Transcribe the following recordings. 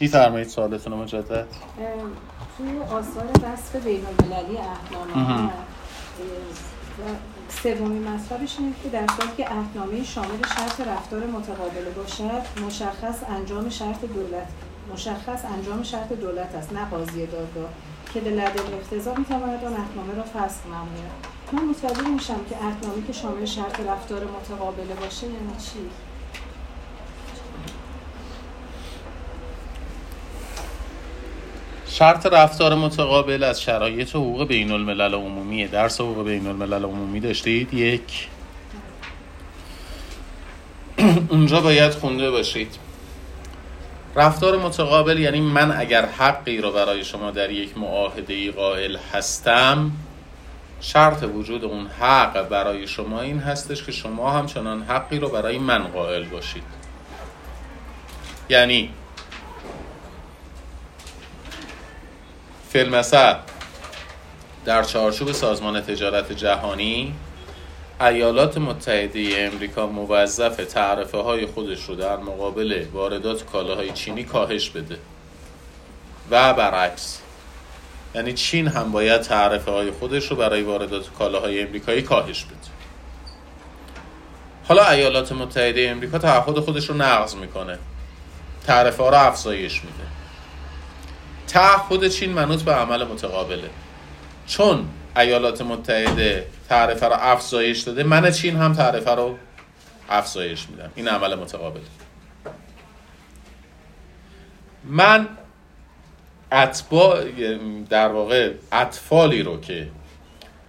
میفرمایید سوالتون رو مجدد. توی آثار وصف بین المللی اهنامه سومین مطلبش اینه که در صورتی که اهنامه شامل شرط رفتار متقابله باشد مشخص انجام شرط دولت مشخص انجام شرط دولت است نه قاضی دادگاه که به لدن اقتضا می‌تواند آن اهنامه را فسخ نماید. من متوجه میشم که اهنامه که شامل شرط رفتار متقابله باشه یعنی چی؟ شرط رفتار متقابل از شرایط حقوق بین الملل عمومی درس حقوق بین الملل عمومی داشتید؟ یک. اونجا باید خونده باشید. رفتار متقابل یعنی من اگر حقی رو برای شما در یک معاهده قائل هستم شرط وجود اون حق برای شما این هستش که شما همچنان حقی رو برای من قائل باشید. یعنی فیلمسر در چارچوب سازمان تجارت جهانی ایالات متحده امریکا موظف تعرفه های خودش رو در مقابل واردات کالاهای چینی کاهش بده. و برعکس یعنی چین هم باید تعرفه های خودش رو برای واردات کالاهای امریکایی کاهش بده. حالا ایالات متحده امریکا تعهد خودش رو نقض می‌کنه. تعرفه ها رو افزایش میده. تعهد چین منوط به عمل متقابله. چون ایالات متحده تعرفه رو افزایش داده من چین هم تعرفه رو افزایش میدم. این عمل متقابل من اتباع در واقع اطفالی رو که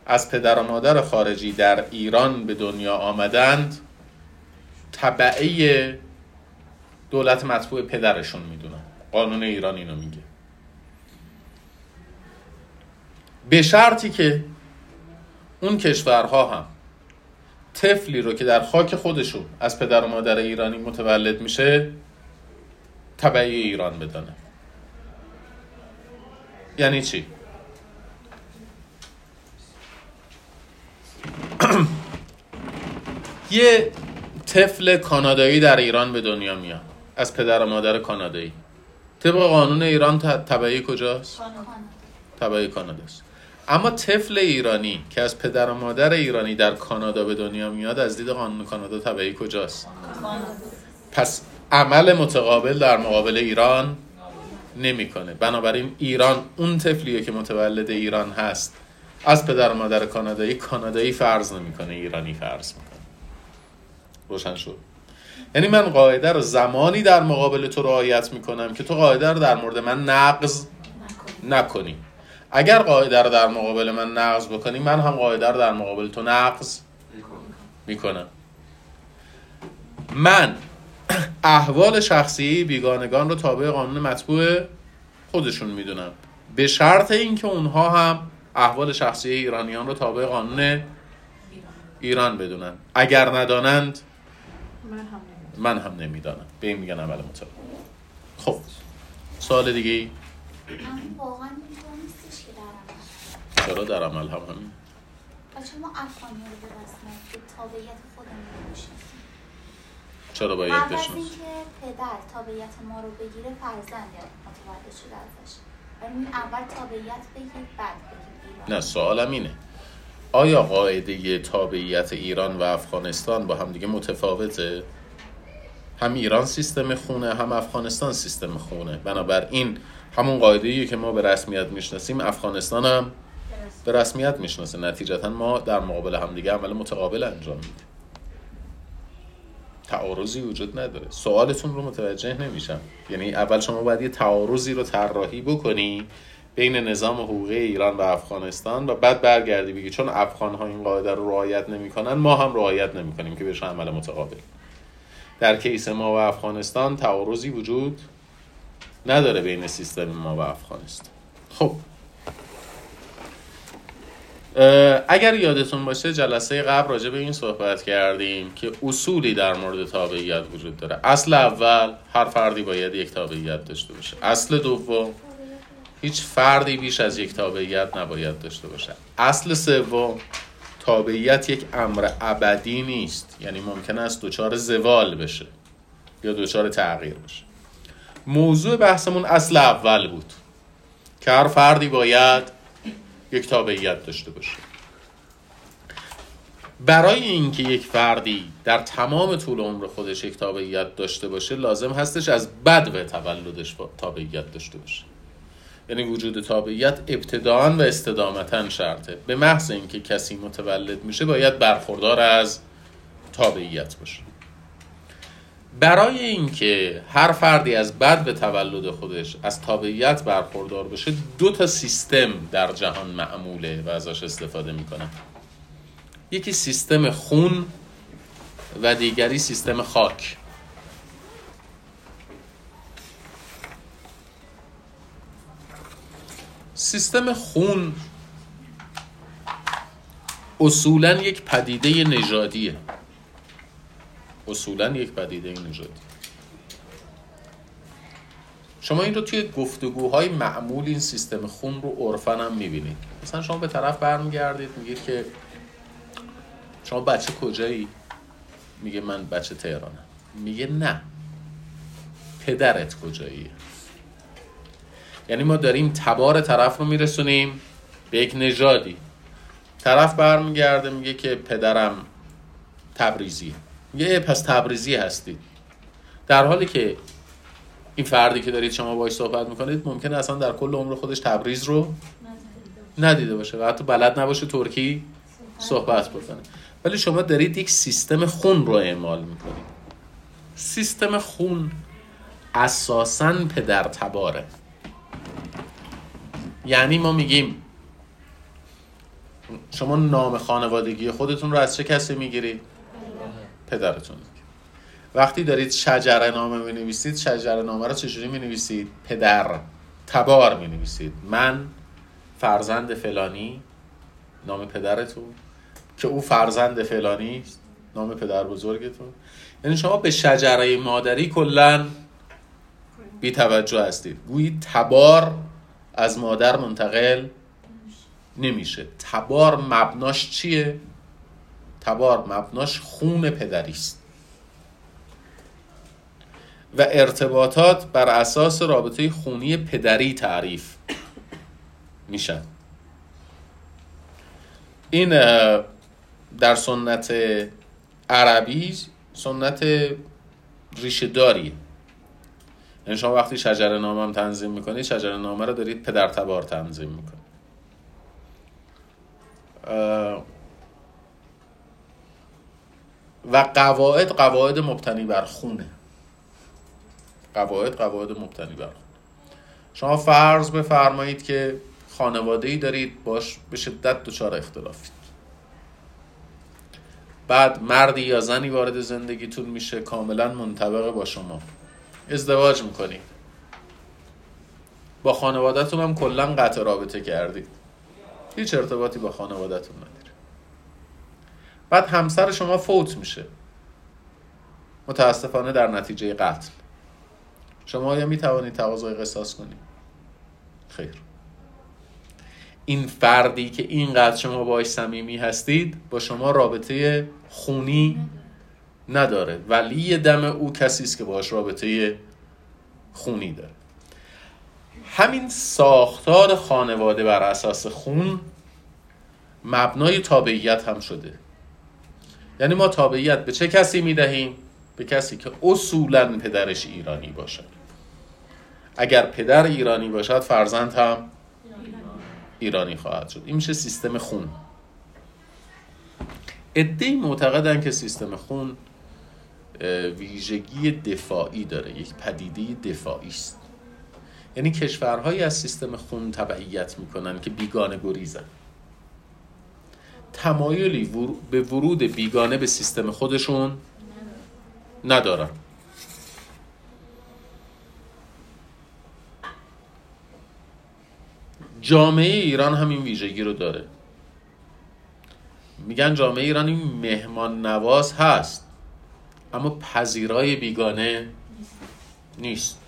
از پدر و مادر خارجی در ایران به دنیا آمدند طبعه دولت مطبوع پدرشون می‌دونن قانون ایران اینو میگه. به شرطی که اون کشورها هم طفلی رو که در خاک خودشون از پدر و مادر ایرانی متولد میشه طبعی ایران بدانه یعنی چی؟ یه طفل کانادایی در ایران به دنیا میاد از پدر و مادر کانادایی طبق قانون ایران طبعی کجاست؟ طبعی کاناداست اما طفل ایرانی که از پدر و مادر ایرانی در کانادا به دنیا میاد از دید قانون کانادا طبعی کجاست؟ پس عمل متقابل در مقابل ایران نمی‌کنه. بنابراین ایران اون طفلیه که متولد ایران هست. از پدر و مادر کانادایی کانادایی فرض نمی‌کنه ایرانی فرض می‌کنه. روشن شد. یعنی من قاعده رو زمانی در مقابل تو رعایت می‌کنم که تو قاعده رو در مورد من نقض نکنی. اگر قاعده رو در مقابل من نقض بکنی من هم قاعده رو در مقابل تو نقض می‌کنم. من احوال شخصی بیگانگان رو تابع قانون مطبوع خودشون می‌دونم. به شرط اینکه اونها هم احوال شخصی ایرانیان رو تابع قانون ایران بدونن. اگر ندانند من هم نمی‌دانم. به این میگن عمل مطابق خب سوال دیگه ای؟ چرا در عمل هم همین. بچه ما افغانی رو به که تابعیت خودمون بشناسیم. چرا باید؟ قبل اینکه پدر تابعیت ما رو بگیره فرزند متولد شده ازش. این اول تابعیت بگیر بعد بگیر. نه سوالم اینه. آیا قاعده تابعیت ایران و افغانستان با هم دیگه متفاوته؟ هم ایران سیستم خونه هم افغانستان سیستم خونه. بنابراین همون قاعده که ما به رسمیت می‌شناسیم افغانستان هم به رسمیت می‌شناسه. نتیجتا ما در مقابل همدیگه عمل متقابل انجام میدیم. تعارضی وجود نداره. سوالتون رو متوجه نمیشم. یعنی اول شما باید یه تعارضی رو طراحی بکنی بین نظام حقوقی ایران و افغانستان و بعد برگردی بگی چون افغان ها این قاعده رو رعایت نمی‌کنن ما هم رعایت نمی‌کنیم که بشه عمل متقابل. در کیس ما و افغانستان تعارضی وجود نداره بین سیستم ما و افغانستان. خب اگر یادتون باشه جلسه قبل راجع به این صحبت کردیم که اصولی در مورد تابعیت وجود داره. اصل اول هر فردی باید یک تابعیت داشته باشه. اصل دوم هیچ فردی بیش از یک تابعیت نباید داشته باشه. اصل سوم تابعیت یک امر ابدی نیست. یعنی ممکن است دچار زوال بشه یا دچار تغییر بشه. موضوع بحثمون اصل اول بود. که هر فردی باید یک تابعیت داشته باشه. برای اینکه یک فردی در تمام طول عمر خودش یک تابعیت داشته باشه لازم هستش از بد به تولدش تابعیت داشته باشه. یعنی وجود تابعیت ابتداعا و استدامتا شرطه. به محض اینکه کسی متولد میشه باید برخوردار از تابعیت باشه. برای اینکه هر فردی از بد به تولد خودش از تابعیت برخوردار بشه دو تا سیستم در جهان معموله و ازش استفاده می‌کنن. یکی سیستم خون و دیگری سیستم خاک. سیستم خون اصولا یک پدیده نژادیه. اصولا یک پدیده نژادی. شما این رو توی گفتگوهای معمول این سیستم خون رو عرفن هم می‌بینید. مثلا شما به طرف برمیگردید میگید که شما بچه کجایی؟ میگه من بچه تهرانم. میگه نه. پدرت کجایی؟ یعنی ما داریم تبار طرف رو میرسونیم به یک نژادی. طرف برمیگرده میگه که پدرم تبریزی میگه پس تبریزی هستید در حالی که این فردی که دارید شما باش صحبت می‌کنید ممکنه اصلا در کل عمر خودش تبریز رو ندیده باشه و حتی بلد نباشه ترکی صحبت بکنه. ولی شما دارید یک سیستم خون رو اعمال می‌کنید. سیستم خون اساسا پدر تباره. یعنی ما میگیم شما نام خانوادگی خودتون رو از چه کسی می‌گیرید؟ پدرتون. وقتی دارید شجره نامه می نویسید شجره نامه رو چجوری می نویسید؟ پدر تبار می نویسید من فرزند فلانی نام پدرتون. که او فرزند فلانی نام پدر بزرگتون. یعنی شما به شجره مادری کلا بی توجه هستید. گویی تبار از مادر منتقل نمیشه. تبار مبناش چیه؟ تبار مبناش خون پدری است. و ارتباطات بر اساس رابطه خونی پدری تعریف میشن. این در سنت عربی سنت ریشه داریه یعنی شما وقتی شجر نامه هم تنظیم می‌کنید شجر نامه رو دارید پدر تبار تنظیم می‌کنید و قواعد قواعد مبتنی بر خونه. قواعد قواعد مبتنی بر شما فرض بفرمایید که خانواده ای دارید باش به شدت دچار اختلافید بعد مردی یا زنی وارد زندگیتون میشه کاملا منطبق با شما. ازدواج می‌کنید با خانوادهتون هم کلا قطع رابطه کردید. هیچ ارتباطی با خانوادهتون نداره بعد همسر شما فوت میشه. متاسفانه در نتیجه قتل. شما آیا می‌توانید تقاضای قصاص کنید؟ خیر. این فردی که اینقدر شما باش صمیمی هستید با شما رابطه خونی نداره. ولی دم او کسی است که باش رابطه خونی داره. همین ساختار خانواده بر اساس خون مبنای تابعیت هم شده. یعنی ما تابعیت به چه کسی می‌دهیم؟ به کسی که اصولا پدرش ایرانی باشد. اگر پدر ایرانی باشد فرزند هم ایرانی خواهد شد. این میشه سیستم خون. ادهی معتقدن که سیستم خون ویژگی دفاعی داره. یک پدیده دفاعی است. یعنی کشورهایی از سیستم خون تبعیت می‌کنن که بیگانه گریزن. تمایلی به ورود بیگانه به سیستم خودشون ندارن. جامعه ایران همین ویژگی رو داره. میگن جامعه ایران مهمان نواز هست اما پذیرای بیگانه نیست.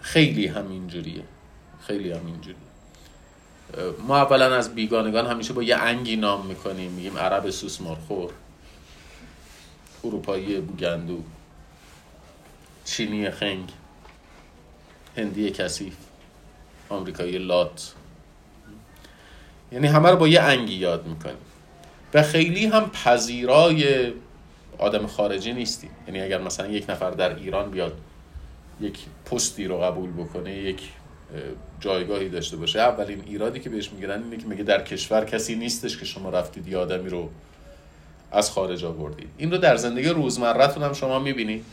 خیلی همینجوریه. خیلی همینجوریه. ما اولا از بیگانگان همیشه با یه انگی نام می‌کنیم میگیم عرب سوس اروپایی بوگندو چینی خنگ هندی کثیف آمریکایی لات. یعنی همه رو با یه انگی یاد می‌کنیم. و خیلی هم پذیرای آدم خارجی نیستی یعنی اگر مثلا یک نفر در ایران بیاد یک پستی رو قبول بکنه یک جایگاهی داشته باشه. اولین ایرادی که بهش می‌گیرن اینه که میگه در کشور کسی نیستش که شما رفتید یه آدمی رو از خارج آوردید. این رو در زندگی روزمرتون هم شما می‌بینید.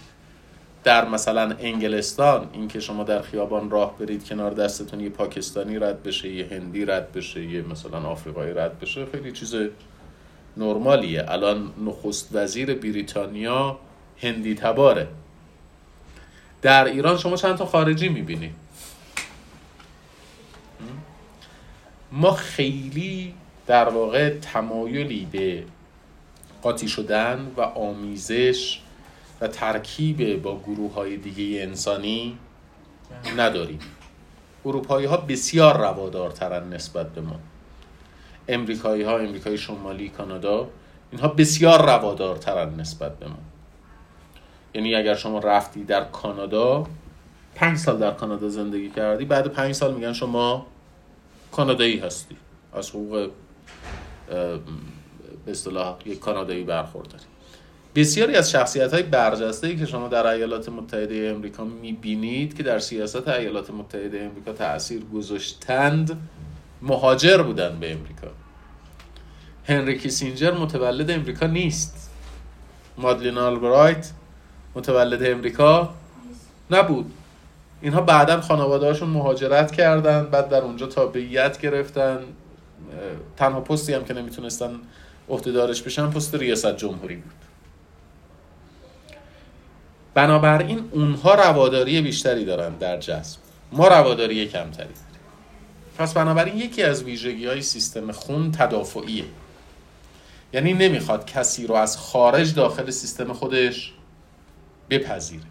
در مثلا انگلستان اینکه شما در خیابان راه برید کنار دستتون یه پاکستانی رد بشه یه هندی رد بشه یه مثلا آفریقایی رد بشه خیلی چیز نرمالیه. الان نخست وزیر بریتانیا هندی تباره. در ایران شما چند تا خارجی می‌بینید. ما خیلی در واقع تمایلی به قاطی شدن و آمیزش و ترکیب با گروه های دیگه انسانی نداریم. اروپایی ها بسیار روادارترن نسبت به ما. امریکایی ها امریکای شمالی کانادا اینها بسیار روادارترن نسبت به ما. یعنی اگر شما رفتی در کانادا پنج سال در کانادا زندگی کردی بعد پنج سال میگن شما کانادایی هستی. از حقوق به اصطلاح یک کانادایی برخورداری. بسیاری از شخصیت های برجسته ای که شما در ایالات متحده امریکا می‌بینید که در سیاست ایالات متحده امریکا تاثیر گذاشتند مهاجر بودن به امریکا. هنری کیسینجر متولد امریکا نیست. مادلین آلبرایت متولد امریکا نبود. اینها بعدا خانواده مهاجرت کردن بعد در اونجا تابعیت گرفتن. تنها پستی هم که نمی‌تونستن عهدهدارش بشن پست ریاست جمهوری بود. بنابراین اونها رواداری بیشتری دارن در جذب. ما رواداری کمتری داریم. پس بنابراین یکی از ویژگی های سیستم خون تدافعیه. یعنی نمی‌خواد کسی رو از خارج داخل سیستم خودش بپذیره.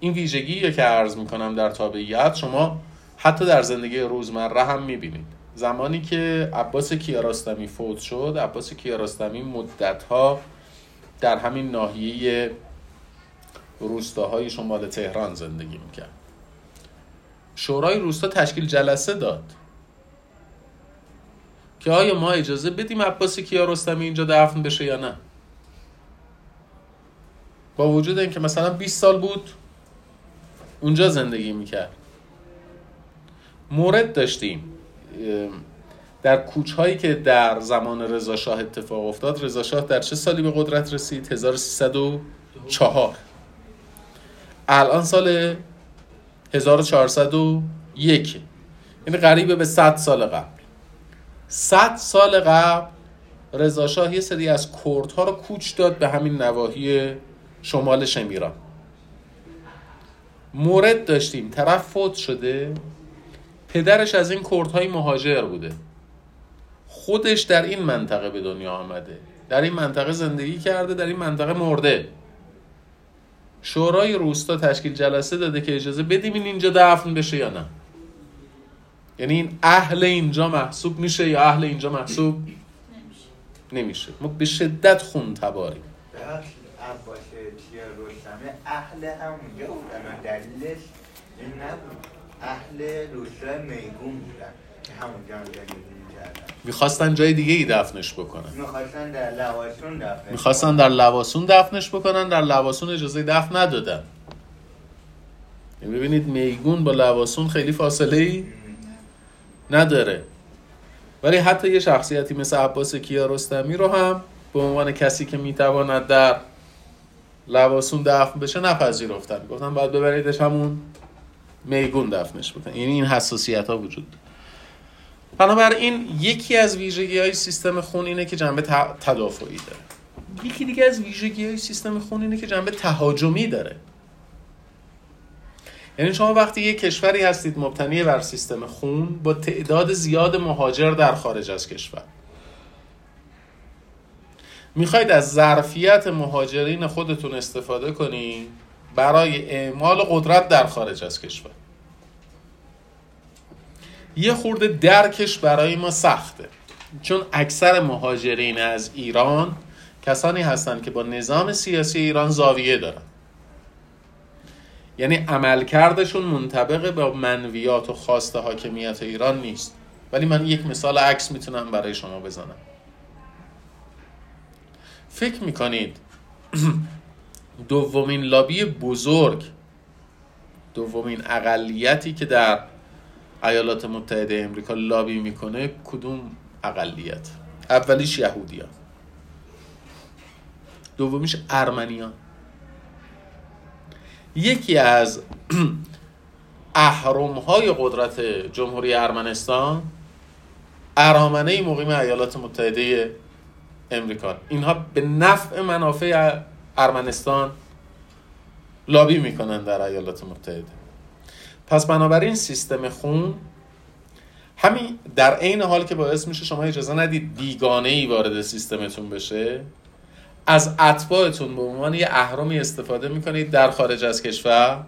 این ویژگی که عرض می‌کنم در تابعیت شما حتی در زندگی روزمره هم می‌بینید. زمانی که عباس کیارستمی فوت شد عباس کیارستمی مدتها در همین ناحیه روستاهای شمال تهران زندگی می‌کرد. شورای روستا تشکیل جلسه داد که آیا ما اجازه بدیم عباس کیارستمی اینجا دفن بشه یا نه؟ با وجود اینکه مثلا 20 سال بود اونجا زندگی می‌کرد. مورد داشتیم. در کوچ هایی که در زمان رضا اتفاق افتاد رضا در چه سالی به قدرت رسید؟ 1304 الان سال 1401 یعنی قریبه به 100 سال قبل. 100 سال قبل رضا یه سری از کردها رو کوچ داد به همین نواحی شمال شمیران. مورد داشتیم. طرف فوت شده. پدرش از این کردهای مهاجر بوده. خودش در این منطقه به دنیا آمده. در این منطقه زندگی کرده در این منطقه مرده. شورای روستا تشکیل جلسه داده که اجازه بدیم این اینجا دفن بشه یا نه. یعنی این اهل اینجا محسوب میشه یا اهل اینجا محسوب؟ نمیشه. ما به شدت خون تباریم اهل همونجا بودن دلیلش این نبود. اهل روستا میگون بودن. که همونجا زندگی می‌خواستن جای دیگه ای دفنش بکنن. می‌خواستن در لواسون دفنش می‌خواستن در لواسون دفنش بکنن در لواسون اجازه دفن ندادن. یعنی ببینید میگون با لواسون خیلی فاصله ای نداره. ولی حتی یه شخصیتی مثل عباس کیارستمی رو هم به عنوان کسی که می‌تواند در لواسون دفن بشه نپذیرفتن. گفتن باید ببریدش همون میگون دفنش بکن یعنی این حساسیت ها وجود بنابراین یکی از ویژگی های سیستم خون اینه که جنبه تدافعی داره. یکی دیگه از ویژگی های سیستم خون اینه که جنبه تهاجمی داره. یعنی شما وقتی یک کشوری هستید مبتنی بر سیستم خون با تعداد زیاد مهاجر در خارج از کشور. می‌خواید از ظرفیت مهاجرین خودتون استفاده کنید برای اعمال قدرت در خارج از کشور. یه خورده درکش برای ما سخته. چون اکثر مهاجرین از ایران کسانی هستند که با نظام سیاسی ایران زاویه دارن. یعنی عملکردشون منطبق با منویات و خواست حاکمیت ایران نیست. ولی من یک مثال عکس می‌تونم برای شما بزنم. فکر می‌کنید دومین لابی بزرگ دومین اقلیتی که در ایالات متحده امریکا لابی می‌کنه کدوم اقلیت؟ اولیش یهودیان دومیش ارمنیان یکی از احرام های قدرت جمهوری ارمنستان ارامنه مقیم ایالات متحده امریکا. اینها به نفع منافع ارمنستان لابی می‌کنن در ایالات متحده. پس بنابراین سیستم خون همین در عین حال که باعث میشه شما اجازه ندید بیگانه ای وارد سیستمتون بشه از اتباعتون به عنوان یه اهرامی استفاده می‌کنید در خارج از کشور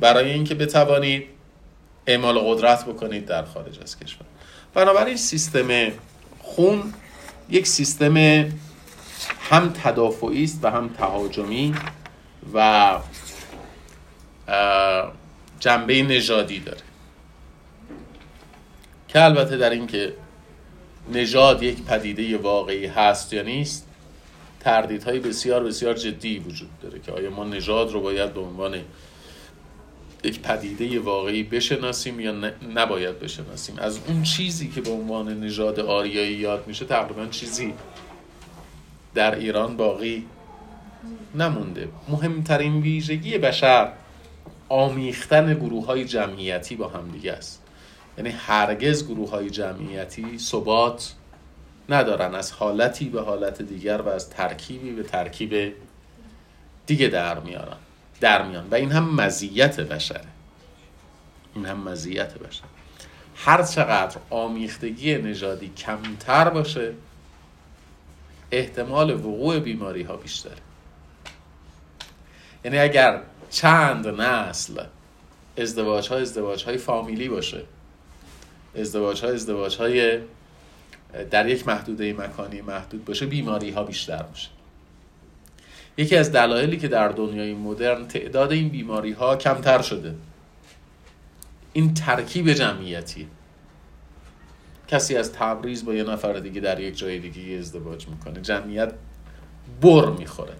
برای اینکه بتوانید اعمال قدرت بکنید در خارج از کشور. بنابراین سیستم خون یک سیستم هم تدافعی است و هم تهاجمی و جنبه نژادی داره. که البته در اینکه نژاد یک پدیده واقعی هست یا نیست تردیدهای بسیار بسیار جدی وجود داره که آیا ما نژاد رو باید به عنوان یک پدیده واقعی بشناسیم یا نباید بشناسیم. از اون چیزی که به عنوان نژاد آریایی یاد میشه تقریبا چیزی در ایران باقی نمونده. مهمترین ویژگی بشر آمیختن گروه های جمعیتی با همدیگه است. یعنی هرگز گروه های جمعیتی ثبات ندارن. از حالتی به حالت دیگر و از ترکیبی به ترکیب دیگه در میارن. در میان. و این هم مزیت بشره. این هم مزیت بشر هر چقدر آمیختگی نژادی کمتر باشه احتمال وقوع بیماری ها بیشتره. یعنی اگر چند نسل ازدواج ها ازدواج های فامیلی باشه ازدواج ها ازدواج های در یک محدوده مکانی محدود باشه بیماری ها بیشتر باشه. یکی از دلایلی که در دنیای مدرن تعداد این بیماری ها کمتر شده. این ترکیب جمعیتی. کسی از تبریز با یه نفر دیگه در یک جای دیگه ازدواج می‌کنه. جمعیت بر می‌خوره.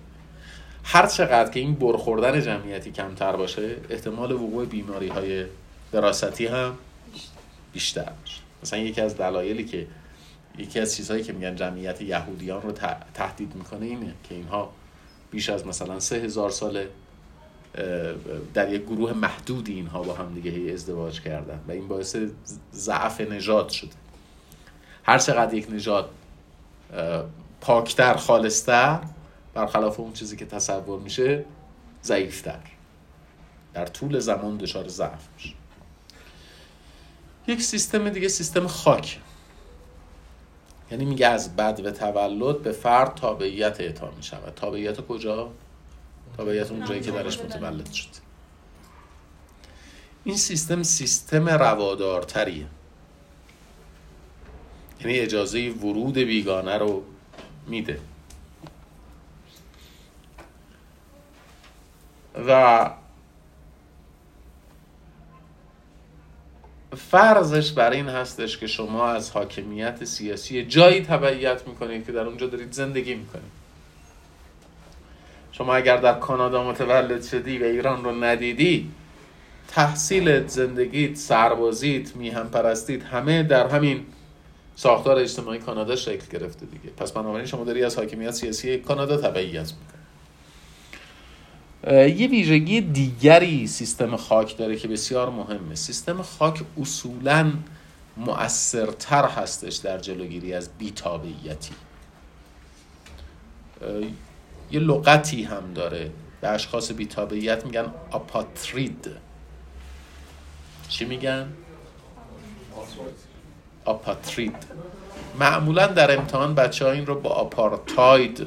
هر چقدر که این برخوردن جمعیتی کمتر باشه احتمال وقوع بیماری های دراستی هم بیشتر باشه مثلا یکی از دلایلی که یکی از چیزهایی که میگن جمعیت یهودیان رو تهدید می‌کنه اینه که اینها بیش از مثلا سه هزار سال در یک گروه محدودی اینها با هم دیگه ازدواج کردن و این باعث ضعف نژاد شده. هر چقدر یک نژاد پاکتر خالصتر برخلاف اون چیزی که تصور میشه ضعیفتر. در طول زمان دچار ضعف میشه. یک سیستم دیگه سیستم خاک. یعنی میگه از بد و تولد به فرد تابعیت اعطا می‌شود. تابعیت کجا؟ تابعیت اون جایی که درش متولد شد. این سیستم سیستم روادارتریه. یعنی اجازه ورود بیگانه رو میده. و فرضش بر این هستش که شما از حاکمیت سیاسی جایی تبعیت می‌کنید که در اونجا دارید زندگی می‌کنید. شما اگر در کانادا متولد شدی و ایران رو ندیدی تحصیلت زندگیت سربازیت میهم پرستید همه در همین ساختار اجتماعی کانادا شکل گرفته دیگه. پس بنابراین شما داری از حاکمیت سیاسی کانادا تبعیت می‌کنی. یه ویژگی دیگری سیستم خاک داره که بسیار مهمه. سیستم خاک اصولا مؤثرتر هستش در جلوگیری از بیتابعیتی. یه لغتی هم داره. به اشخاص بیتابعیت میگن آپاترید. چی میگن؟ آپاترید. معمولا در امتحان بچه ها این رو با آپارتاید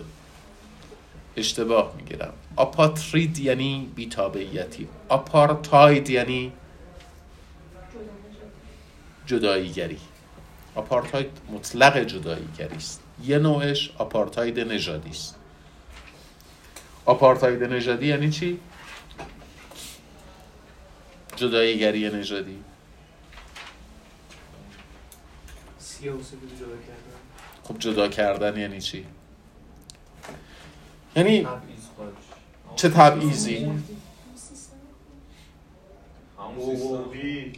اشتباه می‌گیرم آپاترید یعنی بیتابعیتی. آپارتاید یعنی جداییگری. آپارتاید مطلق جداییگری است. یه نوعش آپارتاید نژادی است. آپارتاید نژادی یعنی چی؟ جداییگری نژادی. خب جدا کردن یعنی چی؟ یعنی چه تبعیضی؟ حقوقی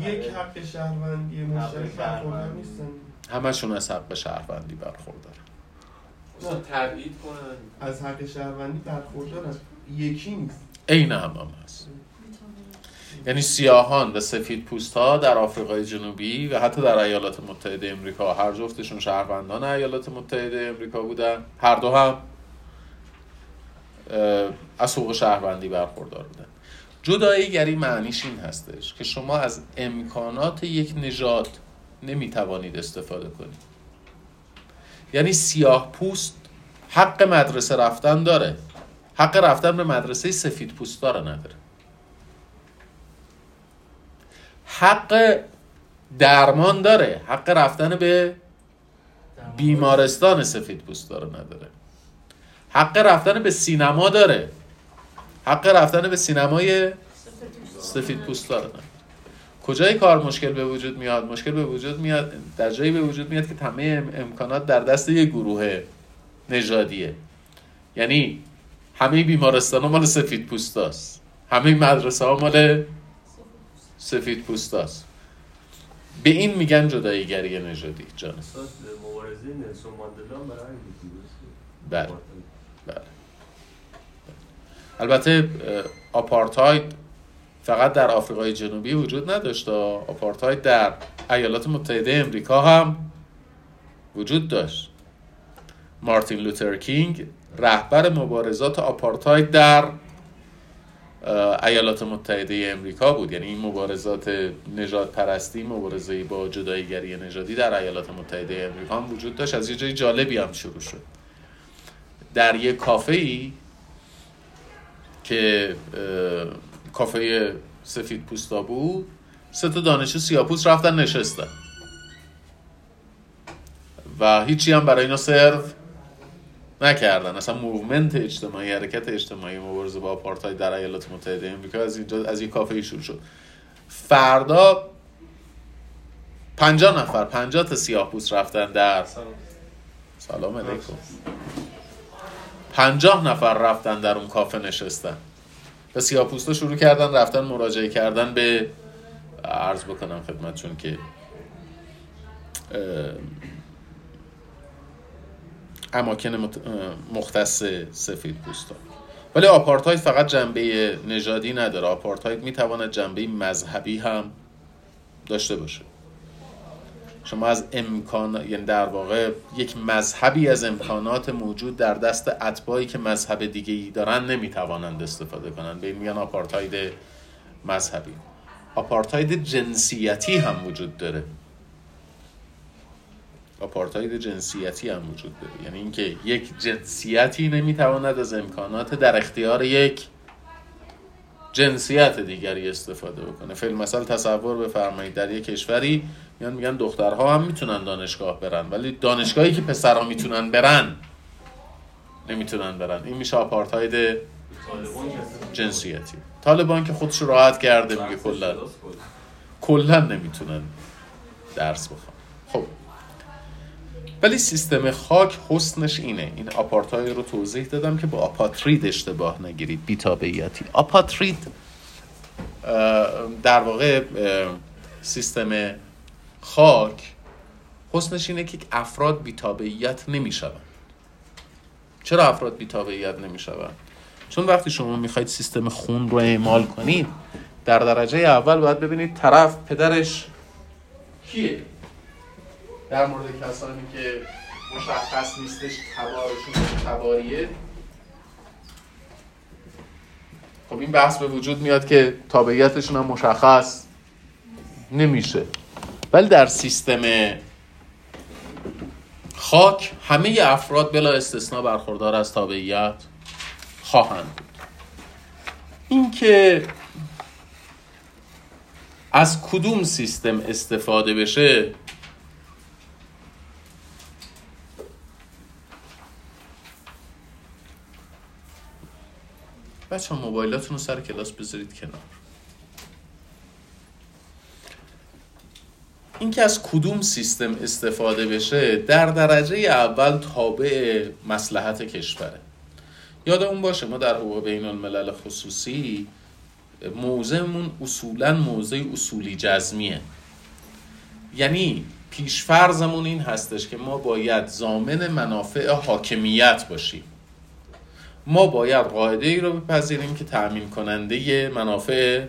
یک حق شهروندی مشترک برخوردار نیستن. همشون از حق شهروندی برخوردار مثلا تبعید کنن. از حق شهروندی برخوردارن. یکی نیست. عین هم هم هست. یعنی سیاهان و سفید پوست ها در آفریقای جنوبی و حتی در ایالات متحده امریکا. هر جفتشون شهروندان ایالات متحده امریکا بودن. هر دو هم از حقوق شهروندی برخوردار بودن. جداییگری معنیش این هستش که شما از امکانات یک نژاد نمی‌توانید استفاده کنید. یعنی سیاه پوست حق مدرسه رفتن داره. حق رفتن به مدرسه سفید پوستا رو نداره حق درمان داره. حق رفتن به بیمارستان سفید پوستا رو نداره حق رفتن به سینما داره. حق رفتن به سینمای سفید پوستا رو نداره کجای کار مشکل به وجود میاد؟ مشکل به وجود میاد در جایی به وجود میاد که تمام ام- امکانات در دست یک گروه نژادیه. یعنی همه بیمارستان ها مال سفید پوستاست همه مدرسه ها مال سفید پوستاست به این میگن جداییگری نژادی جان. مبارزه نلسون ماندلا برای. بله. البته آپارتاید فقط در آفریقای جنوبی وجود نداشت آپارتاید در ایالات متحده امریکا هم وجود داشت. مارتین لوتر کینگ رهبر مبارزات آپارتاید در ایالات متحده امریکا بود. یعنی این مبارزات نجات پرستی مبارزه با جداییگری نژادی در ایالات متحده امریکا هم وجود داشت. از یه جای جالبی هم شروع شد. در یک کافه ای که کافه سفید پوستا بود سه تا دانشجو سیاه‌پوست رفتن نشستن. و هیچی هم برای اینا سرو نکردن. اصلا movement اجتماعی حرکت اجتماعی مبارزه با آپارتاید در ایالات متحده امریکا از اینجا از یک کافه شروع شد. فردا پنجاه نفر پنجاه تا سیاه پوست رفتن در سلام علیکم. پنجاه نفر رفتن در اون کافه نشستن. و سیاپوستا شروع کردن رفتن مراجعه کردن به عرض بکنم خدمتشون که اه، اماکن مختص سفید پوستا. ولی آپارتاید فقط جنبه نژادی نداره. آپارتاید می‌تواند جنبه مذهبی هم داشته باشه. شما از امکان یعنی در واقع یک مذهبی از امکانات موجود در دست اتباعی که مذهب دیگه ای دارن نمی‌توانند استفاده کنند. به این میگن آپارتاید مذهبی. آپارتاید جنسیتی هم وجود داره. آپارتاید جنسیتی هم وجود داره. یعنی اینکه یک جنسیتی نمی‌تواند از امکانات در اختیار یک جنسیت دیگری استفاده بکنه. فیلم مثل تصور بفرمایید. در یک کشوری میان میگن دخترها هم می‌تونن دانشگاه برن ولی دانشگاهی که پسرها می‌تونن برن نمی‌تونن برن. این میشه آپارتاید جنسیتی. طالبان که خودش راحت کرده میگه کلا. کلا نمی‌تونن درس بخوان خب ولی سیستم خاک حسنش اینه. این آپارتاید رو توضیح دادم که با آپاترید اشتباه نگیرید. بیتابعیتی آپاترید در واقع سیستم خاک حسنش اینه که افراد بیتابعیت نمی‌شوند چرا افراد بیتابعیت نمی‌شوند چون وقتی شما می‌خواید سیستم خون رو اعمال کنید در درجه اول باید ببینید طرف پدرش کیه. در مورد کسانی که مشخص نیستش تبارشون تباریه. خب این بحث به وجود میاد که تابعیتشون هم مشخص نمیشه. ولی در سیستم خاک همه افراد بلا استثنا برخوردار از تابعیت خواهند بود. اینکه از کدوم سیستم استفاده بشه بچه ها موبایلاتون رو سر کلاس بذارید کنار. اینکه از کدوم سیستم استفاده بشه در درجه اول تابع مسلحت کشوره. یادمون باشه ما در حقوق بین الملل خصوصی موزمون اصولا موضع اصولی جزمیه. یعنی پیشفرزمون این هستش که ما باید زامن منافع حاکمیت باشیم. ما باید قاعده ای رو بپذیریم که تأمین کننده منافع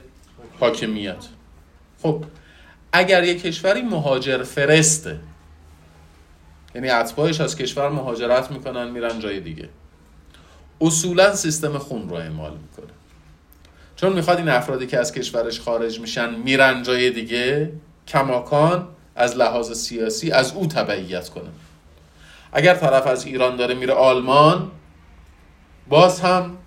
حاکمیت. خب اگر یک کشوری مهاجر فرسته یعنی اتباعش از کشور مهاجرت می‌کنن میرن جای دیگه. اصولا سیستم خون رو اعمال می‌کنه. چون می‌خواد این افرادی که از کشورش خارج میشن میرن جای دیگه کماکان از لحاظ سیاسی از او تبعیت کنه. اگر طرف از ایران داره میره آلمان باز هم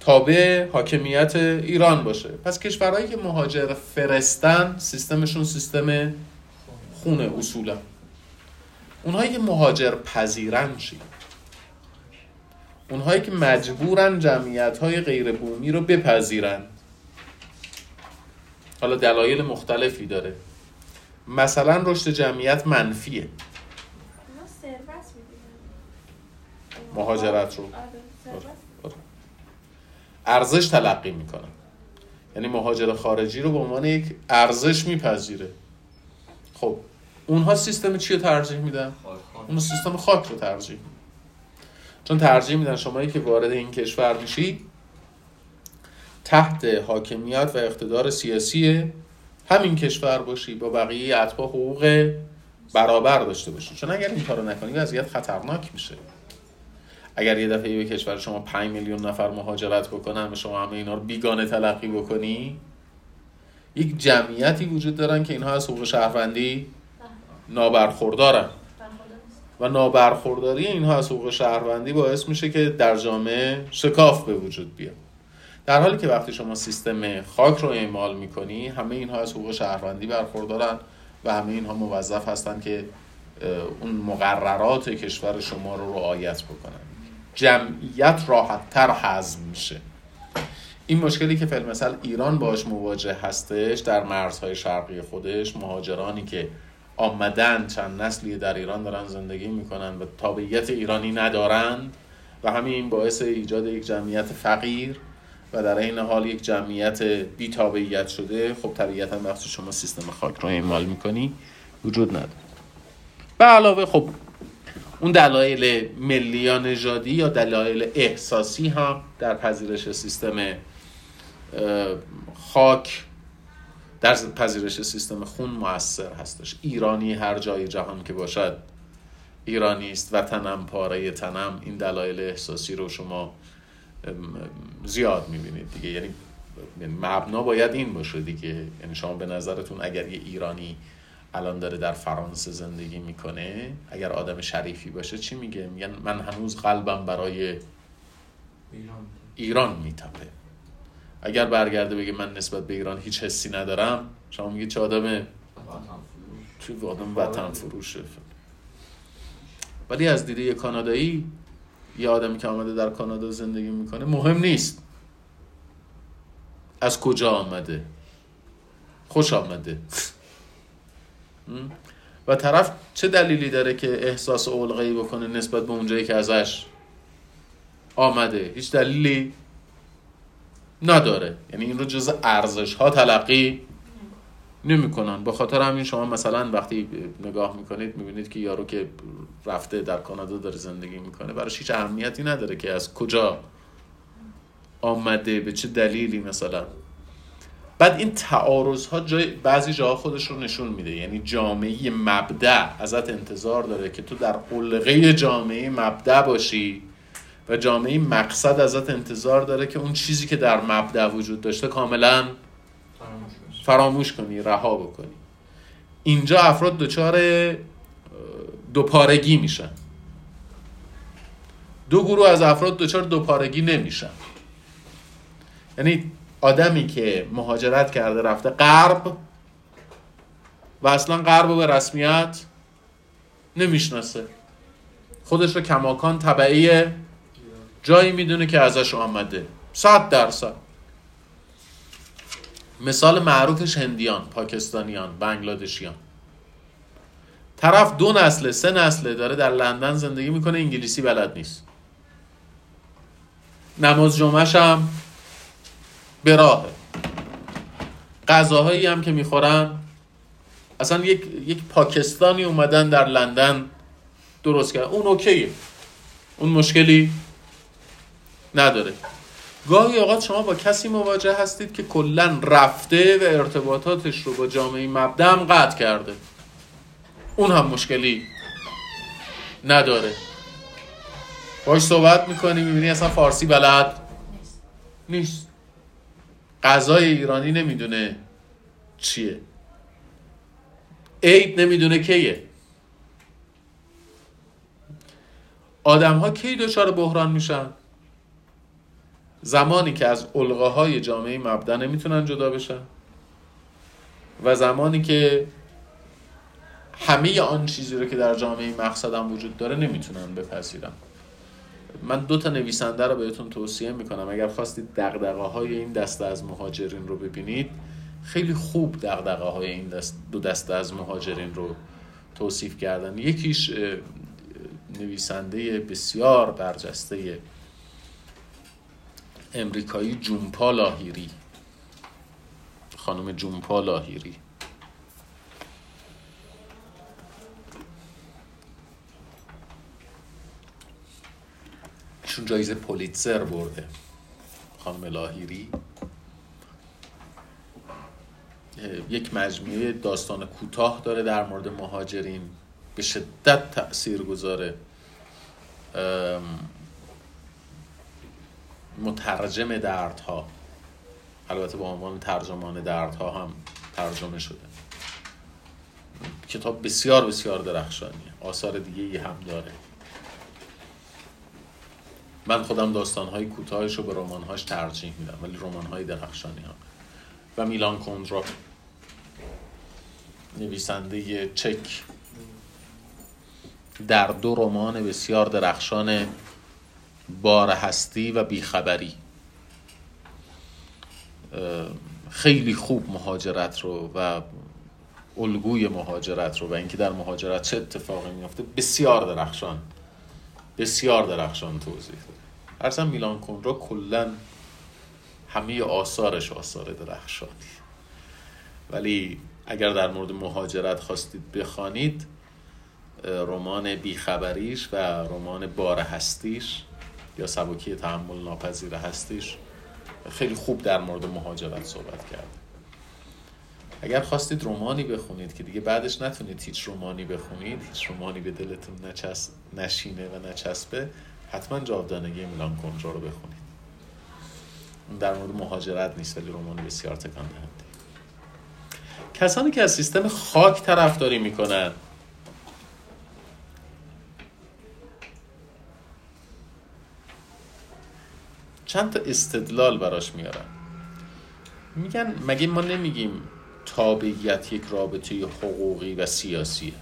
تابع حاکمیت ایران باشه. پس کشورهایی که مهاجر فرستن سیستمشون سیستم خونه اصولا اونهایی که مهاجر پذیرن چی؟ اونهایی که مجبورن جمعیت های غیر بومی رو بپذیرن. حالا دلایل مختلفی داره. مثلا رشد جمعیت منفیه. مهاجرت رو. ارزش تلقی می‌کنن یعنی مهاجر خارجی رو به عنوان یک ارزش میپذیره. خب اونها سیستم چی رو ترجیح میدن؟ اون سیستم خاک رو ترجیح میدن. چون ترجیح میدن شمایی که وارد این کشور میشی تحت حاکمیت و اقتدار سیاسی همین کشور باشی با بقیه اتباع حقوق برابر داشته باشی. چون اگر این کارو نکنی وضعیت خطرناک میشه. اگر یه دفعه به کشور شما 5 میلیون نفر مهاجرت بکنن و شما همه اینا رو بیگانه تلقی بکنی یک جمعیتی وجود دارن که اینها از حقوق شهروندی نابرخوردارن. و نابرخورداری اینها از حقوق شهروندی باعث میشه که در جامعه شکاف به وجود بیاد. در حالی که وقتی شما سیستم خاک رو اعمال می‌کنی همه اینها از حقوق شهروندی برخوردارن و همه اینها موظف هستن که اون مقررات کشور شما رو رعایت بکنن. جمعیت راحتتر حزم میشه. این مشکلی که فیلم ایران باش مواجه هستش در مرزهای شرقی خودش مهاجرانی که آمدن چند نسلی در ایران دارن زندگی می‌کنن و تابعیت ایرانی ندارند و همین باعث ایجاد یک جمعیت فقیر و در این حال یک جمعیت بی تابعیت شده خب طبیعتا وقتی شما سیستم خاک رو اعمال می‌کنی وجود نداره. به علاوه خب اون دلایل ملی یا نژادی یا دلایل احساسی هم در پذیرش سیستم خاک در پذیرش سیستم خون موثر هستش. ایرانی هر جای جهان که باشد ایرانی است و تنم پاره تنم. این دلایل احساسی رو شما زیاد می‌بینید دیگه. یعنی مبنا باید این باشه دیگه. یعنی شما به نظرتون اگر یه ایرانی الان داره در فرانسه زندگی می‌کنه. اگر آدم شریفی باشه چی میگه؟ میگن من هنوز قلبم برای ایران. میتپه. اگر برگرده بگه من نسبت به ایران هیچ حسی ندارم شما میگه چه آدم چه آدم وطن فروشه. ولی از دیده یه کانادایی یه آدمی که آمده در کانادا زندگی می‌کنه مهم نیست. از کجا آمده؟ خوش آمده. و طرف چه دلیلی داره که احساس اولغی بکنه نسبت به اونجایی که ازش آمده؟ هیچ دلیلی نداره. یعنی این رو جز ارزش ها تلقی نمی‌کنن. به خاطر همین شما مثلا وقتی نگاه می‌کنید می‌بینید که یارو که رفته در کانادا داره زندگی می‌کنه براش هیچ اهمیتی نداره که از کجا آمده به چه دلیلی مثلا. بعد این تعارض ها جای بعضی جاها خودش رو نشون میده. یعنی جامعه مبدع ازت انتظار داره که تو در قلقه جامعه مبدع باشی و جامعه مقصد ازت انتظار داره که اون چیزی که در مبدع وجود داشته کاملا فراموش کنی رها بکنی. اینجا افراد دچار دوپارگی میشن. دو گروه از افراد دچار دوپارگی نمیشن. یعنی آدمی که مهاجرت کرده رفته غرب. و اصلا غرب به رسمیت نمی‌شناسه. خودش رو کماکان طبعی جایی می‌دونه که ازش آمده. صد درصد. مثال معروفش هندیان پاکستانیان بنگلادشیان. طرف دو نسله سه نسله داره در لندن زندگی می‌کنه انگلیسی بلد نیست. نماز جمعهش هم به راهه غذاهایی هم که می‌خورن اصلا یک, یک پاکستانی اومدن در لندن درست کرد اون اوکیه. اون مشکلی نداره. گاهی اوقات شما با کسی مواجه هستید که کلا رفته و ارتباطاتش رو با جامعه مبدم قطع کرده. اون هم مشکلی نداره. باش صحبت می‌کنی می‌بینی اصلا فارسی بلد نیست. غذای ایرانی نمی‌دونه چیه. عید نمی‌دونه کیه. آدم ها کی دچار بحران میشن؟ زمانی که از های جامعه مبدا نمی‌تونن جدا بشن. و زمانی که همه آن چیزی رو که در جامعه مقصدم وجود داره نمی‌تونن بپذیرن. من دو تا نویسنده رو بهتون توصیه می‌کنم. اگر خواستید دقدقه های این دسته از مهاجرین رو ببینید خیلی خوب دقدقه های این دست دو دسته از مهاجرین رو توصیف کردن. یکیش نویسنده بسیار برجسته امریکایی جونپا لاهیری خانم جونپا لاهیری ایشون جایزه پولیتزر برده. خانم لاهیری. یک مجموعه داستان کوتاه داره در مورد مهاجرین. به شدت تأثیر گذاره. مترجم دردها. البته با عنوان ترجمان دردها هم ترجمه شده. کتاب بسیار بسیار درخشانیه. آثار دیگه ای هم داره. من خودم داستانهای کوتاهش رو به رمانهاش ترجیح میدم ولی رمانهای درخشانی هم. و میلان کندرا. نویسنده چک. در دو رمان بسیار درخشان بار هستی و بیخبری. خیلی خوب مهاجرت رو و الگوی مهاجرت رو و اینکه در مهاجرت چه اتفاقی میافته بسیار درخشان. بسیار درخشان توضیح داره ارزم میلان را کلا همه آثارش آثار درخشانی. ولی اگر در مورد مهاجرت خواستید بخوانید رمان بیخبریش و رمان بار هستیش یا سبکی تحمل ناپذیر هستیش خیلی خوب در مورد مهاجرت صحبت کرد. اگر خواستید رومانی بخونید که دیگه بعدش نتونید هیچ رومانی بخونید هیچ رومانی به دلتون نچس... نشینه و نچسبه حتما جاودانگی میلان کنجا رو بخونید. در مورد مهاجرت نیست ولی رمان بسیار تکان دهنده کسانی که از سیستم خاک طرفداری می‌کنن. چند تا استدلال براش میارن. میگن مگه ما نمیگیم تابعیت یک رابطه حقوقی و سیاسیه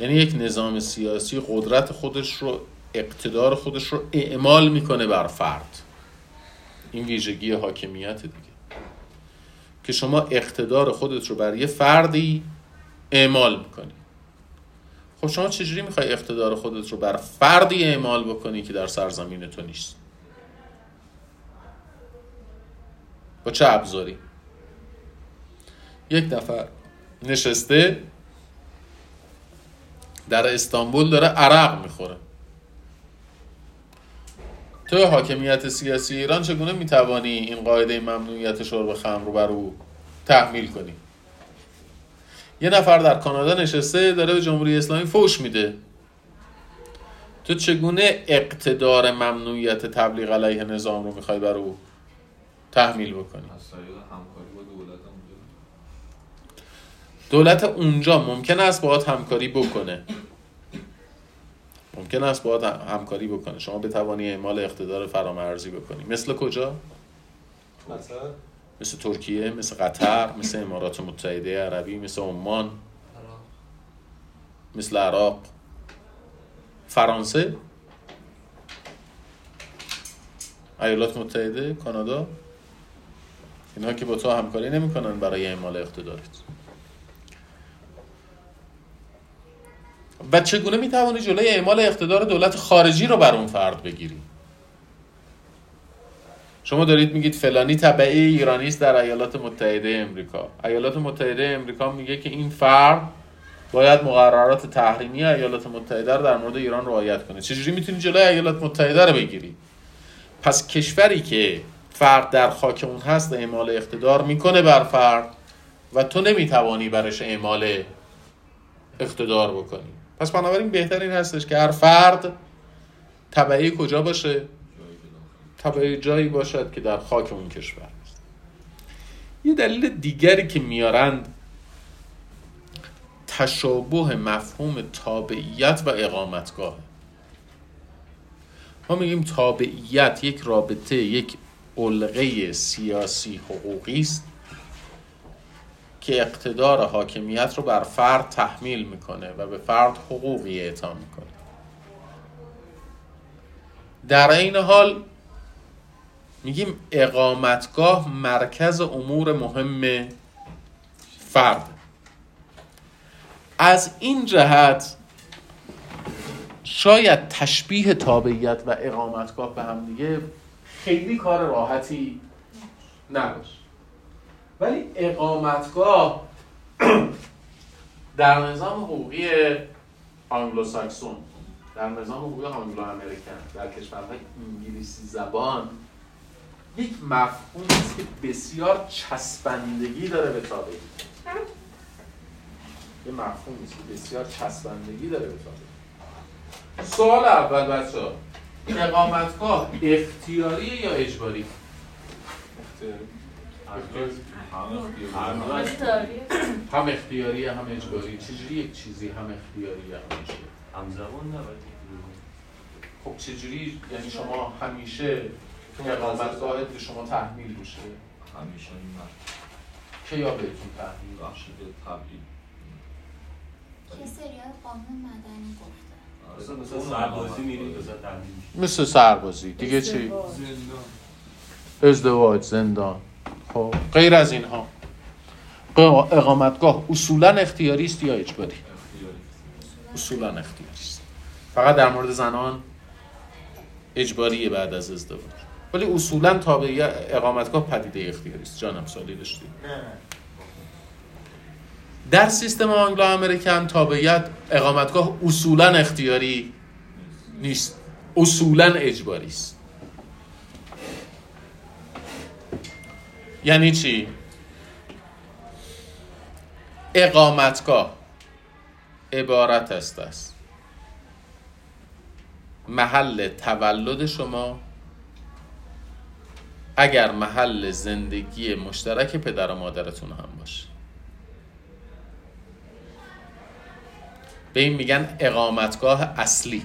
یعنی یک نظام سیاسی قدرت خودش رو اقتدار خودش رو اعمال می‌کنه بر فرد. این ویژگی حاکمیت دیگه. که شما اقتدار خودت رو بر یه فردی اعمال می‌کنی. خب شما چجوری می‌خوای اقتدار خودت رو بر فردی اعمال بکنی که در سرزمین تو نیست با چه ابزاری؟ یک نفر نشسته در استانبول داره عرق می‌خوره. تو حاکمیت سیاسی ایران چگونه می‌توانی این قاعده ممنوعیت شرب خمر رو بر او تحمیل کنی؟ یه نفر در کانادا نشسته داره به جمهوری اسلامی فوش میده. تو چگونه اقتدار ممنوعیت تبلیغ علیه نظام رو می‌خوای بر او تحمیل بکنی؟ دولت اونجا ممکن است باید همکاری بکنه. ممکن است باید همکاری بکنه. شما بتوانی اعمال اقتدار فرامرزی بکنی. مثل کجا؟ مثل؟ ترکیه مثل قطر مثل امارات متحده عربی مثل عمان مثل عراق. فرانسه؟ ایالات متحده کانادا؟ اینها که با تو همکاری نمی‌کنن برای اعمال اقتدارت. و چگونه می‌توانی جلوی اعمال اقتدار دولت خارجی رو بر اون فرد بگیری؟ شما دارید میگید فلانی تبعی ایرانی است در ایالات متحده امریکا. ایالات متحده امریکا میگه که این فرد باید مقررات تحریمی ایالات متحده رو در مورد ایران رعایت کنه. چجوری می‌تونی جلوی ایالات متحده رو بگیری؟ پس کشوری که فرد در خاک اون هست اعمال اقتدار می‌کنه بر فرد و تو نمی‌توانی برش اعمال اقتدار بکنی. پس بنابراین بهتر این هستش که هر فرد تبعی کجا باشه؟ تبعی جایی باشد که در خاک اون کشور است. یه دلیل دیگری که میارند تشابه مفهوم تابعیت و اقامتگاه. ما میگیم تابعیت یک رابطه یک علقه سیاسی حقوقی است. که اقتدار حاکمیت رو بر فرد تحمیل می‌کنه و به فرد حقوقی اعطا می‌کنه. در این حال میگیم اقامتگاه مرکز امور مهم فرد. از این جهت شاید تشبیه تابعیت و اقامتگاه به هم دیگه خیلی کار راحتی نباشه. ولی اقامتگاه در نظام حقوقی آنگلو ساکسون در نظام حقوقی Anglo American در کشورهای انگلیسی زبان یک مفهوم است که بسیار چسبندگی داره به تابعی یه مفهوم است که بسیار چسبندگی داره به تابعی سوال اول بچه اقامتگاه اختیاری یا اجباری؟ هم اختیاری هم اجباری. چجوری یک چیزی هم اختیاری هم اجباری همزمان نباید خب چجوری یعنی شما همیشه اقامتگاهت به شما تحمیل میشه؟ همیشه این مرد. که یا بهتون تحمیل بخش به تبعید که سریال قانون مدنی گفته. سربازی میشه. مثل سربازی. دیگه چی؟ زندان. ازدواج زندان. خب غیر از اینها. اقامتگاه اصولا اختیاری است یا اجباری؟ اصولا اختیاری است فقط در مورد زنان اجباریه بعد از ازدواج. ولی اصولا تابعی اقامتگاه پدیده اختیاری است جانم سالی داشتی؟ در سیستم آنگلو امریکن تابعیت اقامتگاه اصولا اختیاری نیست. اصولا اجباری است یعنی چی؟ اقامتگاه. عبارت است از محل تولد شما. اگر محل زندگی مشترک پدر و مادرتون هم باشه. به این میگن اقامتگاه اصلی.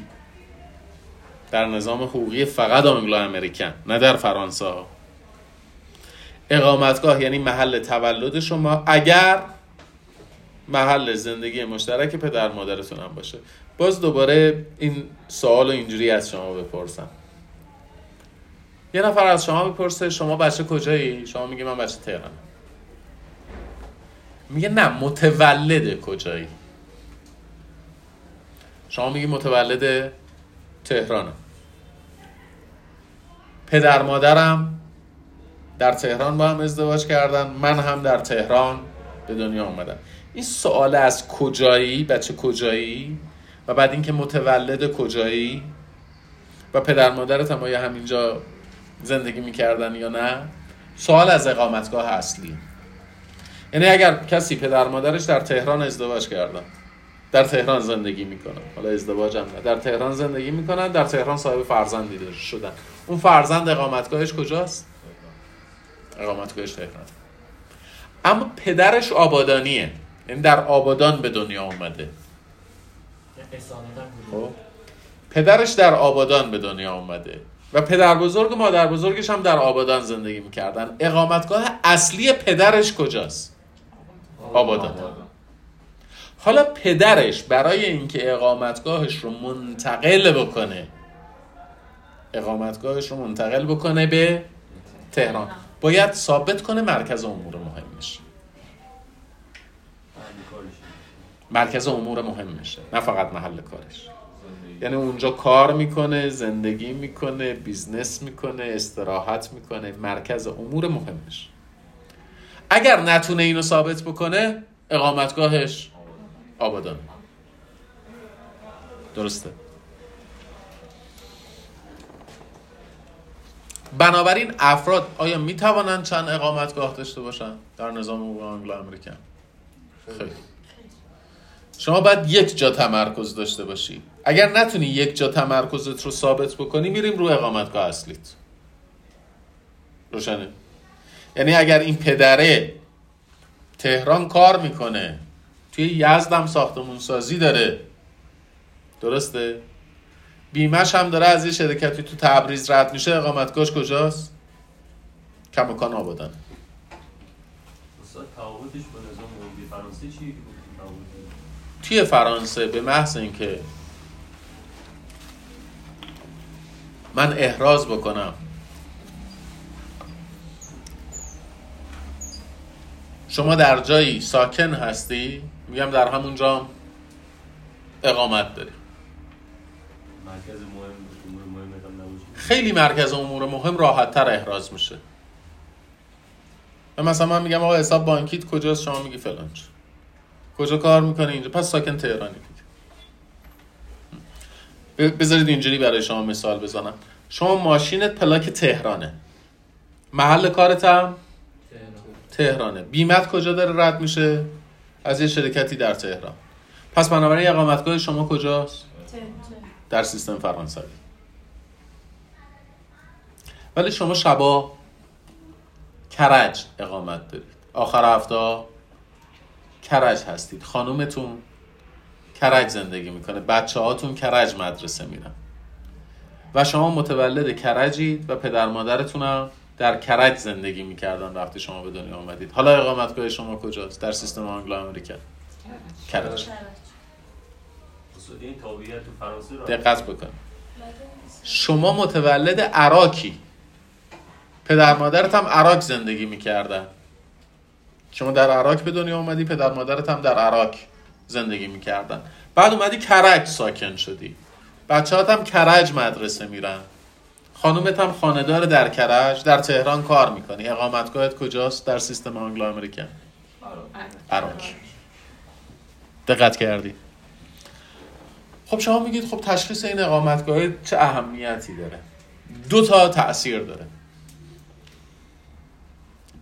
در نظام حقوقی فقط آنگلو امریکن نه در فرانسه اقامتگاه یعنی محل تولد شما. اگر محل زندگی مشترک پدر مادرتون هم باشه. باز دوباره این سوال اینجوری از شما بپرسم. یه نفر از شما بپرسه شما بچه کجایی؟ شما میگه من بچه تهرانم. میگه نه متولد کجایی؟ شما میگی متولد تهرانم. پدر مادرم در تهران با هم ازدواج کردن من هم در تهران به دنیا آمدم. این سوال از کجایی؟ بچه کجایی؟ و بعد اینکه متولد کجایی؟ و پدر مادرت هم آیا همینجا زندگی می‌کردن یا نه؟ سوال از اقامتگاه اصلی. یعنی اگر کسی پدر مادرش در تهران ازدواج کردن در تهران زندگی می‌کنن. حالا ازدواج هم نه. در تهران زندگی می‌کنن در تهران صاحب فرزندی شدن اون فرزند اقامتگاهش کجاست؟ اقامتگاهش تهران اما پدرش آبادانیه. یعنی در آبادان به دنیا اومده. خب. پدرش در آبادان به دنیا اومده. و پدر بزرگ و مادر بزرگش هم در آبادان زندگی می‌کردن. اقامتگاه اصلی پدرش کجاست؟ آبادان. حالا پدرش برای اینکه اقامتگاهش رو منتقل بکنه اقامتگاهش رو منتقل بکنه به تهران. باید ثابت کنه مرکز امور مهمش مرکز امور مهمشه نه فقط محل کارش. یعنی اونجا کار می‌کنه زندگی می‌کنه business می‌کنه استراحت می‌کنه مرکز امور مهمش اگر نتونه اینو ثابت بکنه اقامتگاهش آبادانه. درسته؟ بنابراین افراد آیا می توانند چند اقامتگاه داشته باشند در نظام حقوق آنگلو امریکن خیلی. شما باید یک جا تمرکز داشته باشی. اگر نتونی یک جا تمرکزت رو ثابت بکنی میریم رو اقامتگاه اصلیت. روشنه؟ یعنی اگر این پدره تهران کار می‌کنه توی یزدم ساختمون سازی داره. درسته؟ بیمش هم داره از یه شرکتی تو تبریز رد میشه. اقامتگاهش کجاست؟ کمکان آبادان. توی فرانسه به محض اینکه من احراز بکنم. شما در جایی ساکن هستی؟ میگم در همون جا اقامت داری. خیلی مرکز امور مهم راحت تر احراز میشه. و مثلا من میگم آقا حساب بانکیت کجاست؟ شما میگی فلان کجا کار می‌کنه اینجا؟ پس ساکن تهرانی بذارید اینجوری برای شما مثال بزنم. شما ماشینت پلاک تهرانه. محل کارت هم تهرانه. بیمت کجا داره رد میشه؟ از یه شرکتی در تهران. پس بنابراین اقامتگاه شما کجاست؟ در سیستم فرانسوی. ولی شما شبا کرج اقامت دارید. آخر هفته کرج هستید. خانومتون کرج زندگی می‌کنه. بچه هاتون کرج مدرسه میرن. و شما متولد کرجید و پدر مادرتون هم در کرج زندگی می‌کردن وقتی شما به دنیا آمدید حالا اقامتگاه شما کجاست؟ در سیستم آنگلو امریکا کرج. دقت بکن. شما متولد عراکی پدر مادرت هم عراق زندگی می‌کردن. شما در عراق به دنیا اومدی پدر مادرت هم در عراق زندگی می‌کردن. بعد اومدی کرج ساکن شدی. بچه هم کرج مدرسه میرن. خانومت هم خاندار در کرج در تهران کار می‌کنی. اقامتگاهت کجاست؟ در سیستم آنگلو امریکن عراق. دقت کردی؟ خب شما میگید خب تشخیص این اقامتگاه چه اهمیتی داره؟ دو تا تاثیر داره.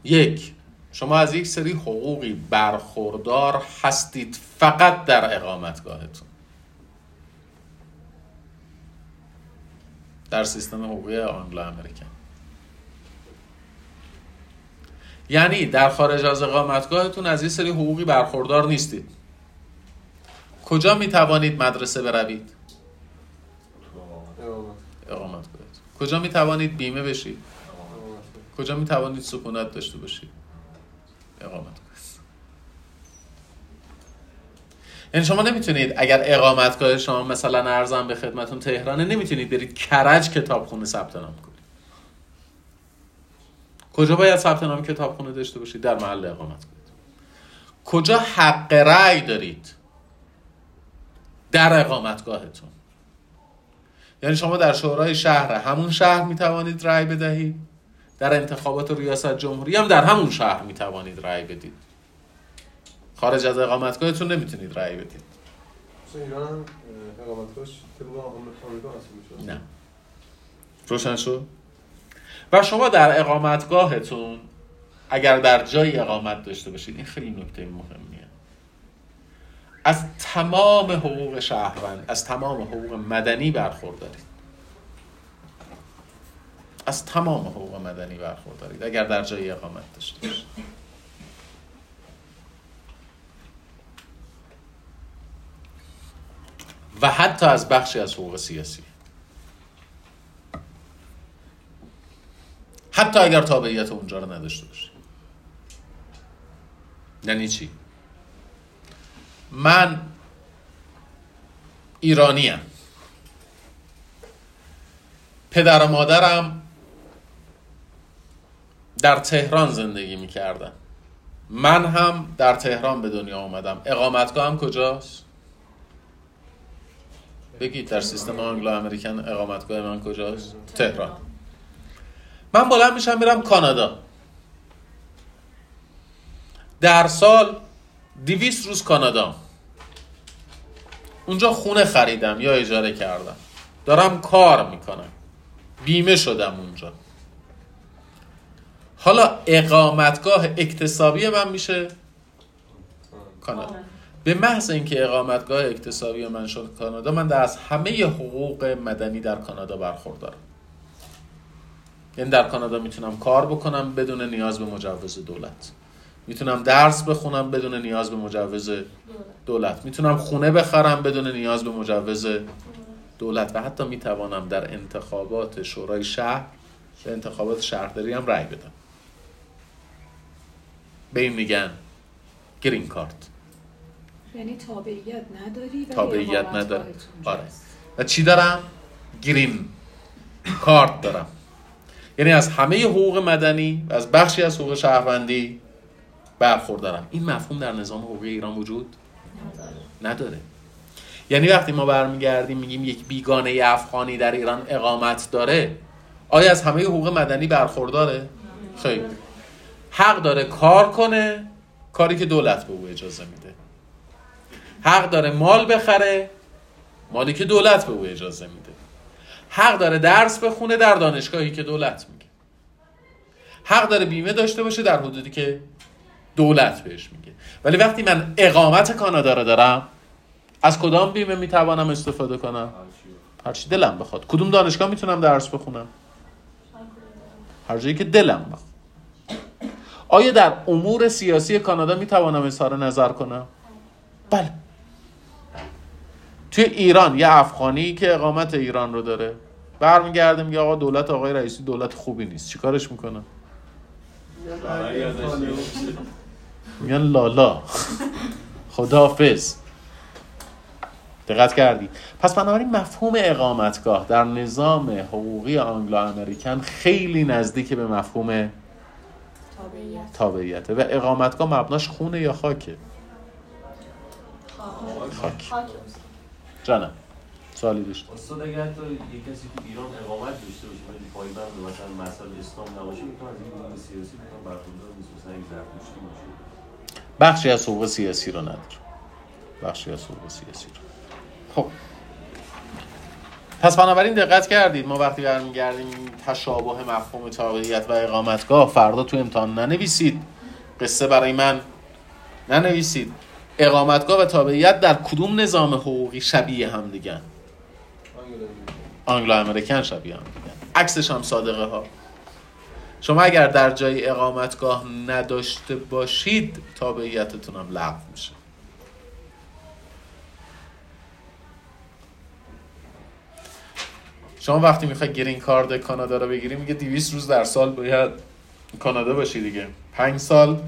یک شما از یک سری حقوقی برخوردار هستید فقط در اقامتگاهتون. در سیستم حقوقی آنگلو امریکن یعنی در خارج از اقامتگاهتون از یک سری حقوقی برخوردار نیستید. کجا می توانید مدرسه بروید؟ اقامتگاهتون کجا می توانید بیمه بشید؟ کجا می توانید سکونت داشته باشید؟ اقامت یعنی شما نمی‌تونید اگر اقامتگاه شما مثلا ارزم به خدمتون تهرانه نمی‌تونید برید کرج کتابخونه ثبت نام کنید. کجا باید ثبت نام کتابخونه داشته باشید؟ در محل اقامت کنید کجا حق رأی دارید؟ در اقامتگاهتون. یعنی شما در شورای شهر همون شهر می‌توانید رأی بدهید. در انتخابات ریاست جمهوری هم در همون شهر می توانید رأی بدید. خارج از اقامتگاهتون نمی‌تونید رأی بدید. ایران اقامتگاهش نه. روشن شد؟ و شما در اقامتگاهتون اگر در جایی اقامت داشته باشید این خیلی نکته مهمیه از تمام حقوق شهروند از تمام حقوق مدنی برخوردارید. از تمام حقوق مدنی برخوردارید اگر در جای اقامت داشته باشید. و حتی از بخشی از حقوق سیاسی. حتی اگر تابعیت اونجا رو نداشته باشید. یعنی چی؟ من ایرانیم. پدر و مادرم در تهران زندگی می‌کردن. من هم در تهران به دنیا اومدم اقامتگاه هم کجاست؟ بگید در سیستم آنگلو امریکن اقامتگاه من کجاست؟ تهران. من بلند میشم میرم کانادا. در سال دیویس روز کانادا. اونجا خونه خریدم یا اجاره کردم. دارم کار می‌کنم. بیمه شدم اونجا. حالا اقامتگاه اکتسابی من میشه؟ کانادا. به محض اینکه اقامتگاه اکتسابی من شد کانادا من در از همه حقوق مدنی در کانادا برخوردارم. یعنی در کانادا می‌تونم کار بکنم بدون نیاز به مجوز دولت. می‌تونم درس بخونم بدون نیاز به مجوز دولت. می‌تونم خونه بخرم بدون نیاز به مجوز دولت. و حتی می‌توانم در انتخابات شورای شهر به انتخابات شهرداری هم رأی بدم. به این میگن گرین کارت. یعنی تابعیت نداری تابعیت نداره آره. و چی دارم؟ گرین کارت دارم. یعنی از همه حقوق مدنی و از بخشی از حقوق شهروندی برخوردارم این مفهوم در نظام حقوقی ایران وجود نداره. یعنی وقتی ما برمیگردیم میگیم یک بیگانه افغانی در ایران اقامت داره آیا از همه حقوق مدنی برخورداره؟ خیلی. حق داره کار کنه کاری که دولت به او اجازه میده. حق داره مال بخره مالی که دولت به او اجازه میده. حق داره درس بخونه در دانشگاهی که دولت میگه. حق داره بیمه داشته باشه در حدودی که دولت بهش میگه. ولی وقتی من اقامت کانادا رو دارم از کدام بیمه می‌توانم استفاده کنم؟ هرچی دلم بخواد. کدوم دانشگاه می‌تونم درس بخونم؟ هر جایی که دلم بخواد. آیا در امور سیاسی کانادا می‌توانم اظهار نظر کنم؟ بله. توی ایران یه افغانی که اقامت ایران رو داره برمیگرده میگه آقا دولت آقای رئیسی دولت خوبی نیست. چیکارش می‌کنم میگن لالا. خداحافظ. دقت کردی. پس بنابراین مفهوم اقامتگاه در نظام حقوقی آنگلو امریکن خیلی نزدیک به مفهوم تابعیته و اقامتگاه مبناش خونه یا خاکه خاک. جانم سوالی داشت. استاد اگر تو یه کسی تو ایران اقامت داشته باشه ولی پایبند مثلا مسائل اسلام نباشه می‌تونه از این سیاسی بکنه برخوردار نیست مثلا یک زرتشتی باشه. بخشی از حقوق سیاسی رو نداره. بخشی از حقوق سیاسی رو. خب. پس بنابراین دقت کردید ما وقتی برمیگردیم تشابه مفهوم تابعیت و اقامتگاه فردا تو امتحان ننویسید. قصه برای من ننویسید. اقامتگاه و تابعیت در کدوم نظام حقوقی شبیه هم دیگن آنگلو امریکن شبیه هم دیگن عکسش هم صادقه ها. شما اگر در جای اقامتگاه نداشته باشید تابعیتتون هم لغو میشه. شما وقتی می‌خوای گرین کارد کانادا رو بگیری میگه 200 روز در سال باید کانادا باشی دیگه. 5 سال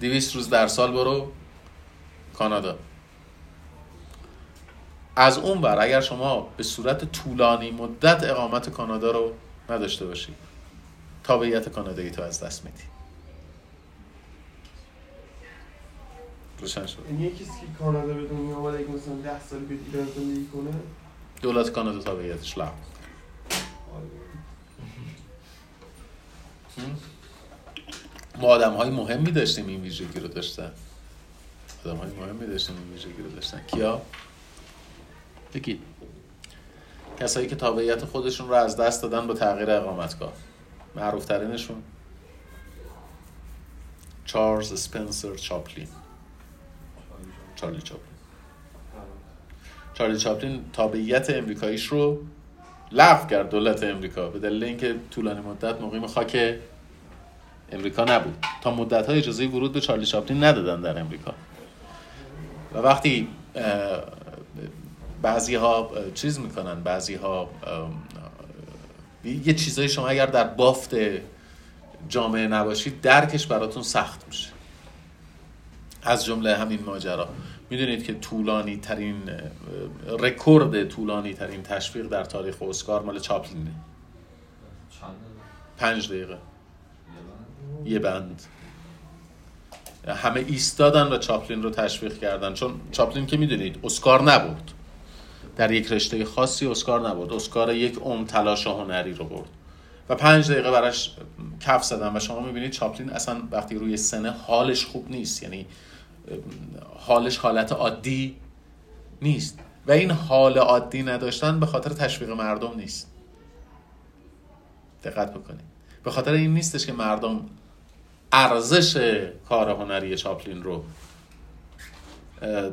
200 روز در سال برو کانادا. از اون بر اگر شما به صورت طولانی مدت اقامت کانادا رو نداشته باشی. تابعیت کانادایی تو از دست میدی. روشن شد. یعنی یه کسی که کانادا به دنیا آمده اگه مثلا 10 سال بیاد ایران زندگی کنه؟ دولت کانادا تابعیتش لغو ما آدم های مهمی داشتیم این ویژگی رو داشتن. آدم های مهمی داشتیم این ویژگی رو داشتن. کیا؟ بگید کسایی که تابعیت خودشون رو از دست دادن با تغییر اقامتگاه. معروف ترینشون چارلز سپنسر چاپلین. چارلی چاپلین. چارلی چاپلین تابعیت امریکاییش رو لغو کرد دولت امریکا به دلیل اینکه طولانی مدت مقیم خاک امریکا نبود. تا مدت های اجازه ورود به چارلی چاپلین ندادن در امریکا. و وقتی بعضی ها چیز می‌کنن بعضی ها یه چیزایی شما اگر در بافت جامعه نباشید درکش براتون سخت میشه. از جمله همین ماجرا. می‌دونید که طولانی ترین رکورد طولانی ترین تشویق در تاریخ اسکار مال چاپلینه. پنج دقیقه. یه بند. همه ایستادن و چاپلین رو تشویق کردن. چون چاپلین که می‌دونید اسکار نبرد در یک رشته خاصی اسکار نبرد. اسکار یک عمر تلاش هنری رو برد. و پنج دقیقه براش کف زدن و شما می‌بینید چاپلین اصلا وقتی روی سنه حالش خوب نیست. یعنی حالش حالت عادی نیست. و این حال عادی نداشتن به خاطر تشویق مردم نیست. دقت بکنید. به خاطر این نیستش که مردم ارزش کار هنری چاپلین رو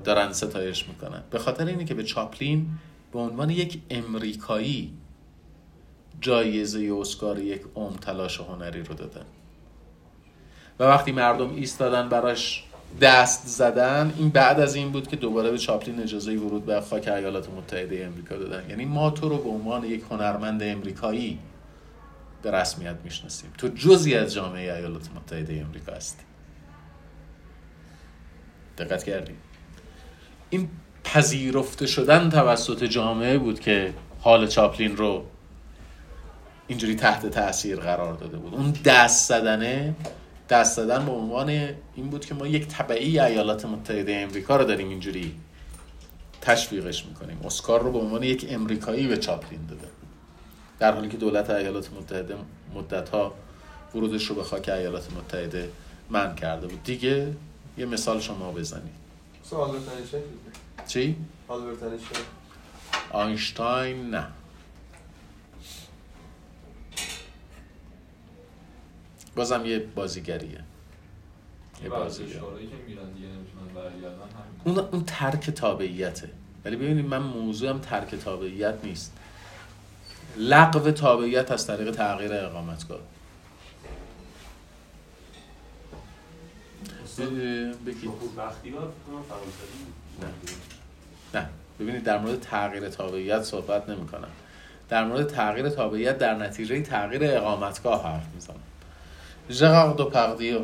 دارن ستایش می‌کنن. به خاطر اینه که به چاپلین به عنوان یک امریکایی جایزه اسکار یک عمر تلاش هنری رو دادن. و وقتی مردم ایستادن براش دست زدن این بعد از این بود که دوباره به چاپلین اجازه ورود به خاک ایالات متحده امریکا دادن. یعنی ما تو رو به عنوان یک هنرمند امریکایی به رسمیت می‌شناسیم. تو جزی از جامعه ایالات متحده امریکا هستی. دقت کردیم این پذیرفته شدن توسط جامعه بود که حال چاپلین رو اینجوری تحت تاثیر قرار داده بود. اون دست زدنه دست زدن به عنوان این بود که ما یک طبعی ایالات متحده امریکا رو داریم اینجوری تشویقش می‌کنیم. اسکار رو به عنوان یک امریکایی به چاپلین داده. در حالی که دولت ایالات متحده مدت ها ورودش رو به خاک ایالات متحده من کرده بود. دیگه یه مثال شما بزنید. چی؟ آینشتاین نه. بازم یه بازیگریه. یه بازیگر اون اون ترک تابعیته. ولی ببینید من موضوعم ترک تابعیت نیست. لغو تابعیت از طریق تغییر اقامتگاه. بگید. نه. ببینید در مورد تغییر تابعیت صحبت نمی کنم در مورد تغییر تابعیت در نتیجه تغییر اقامتگاه حرف می‌زنم. ژرار دو پردیو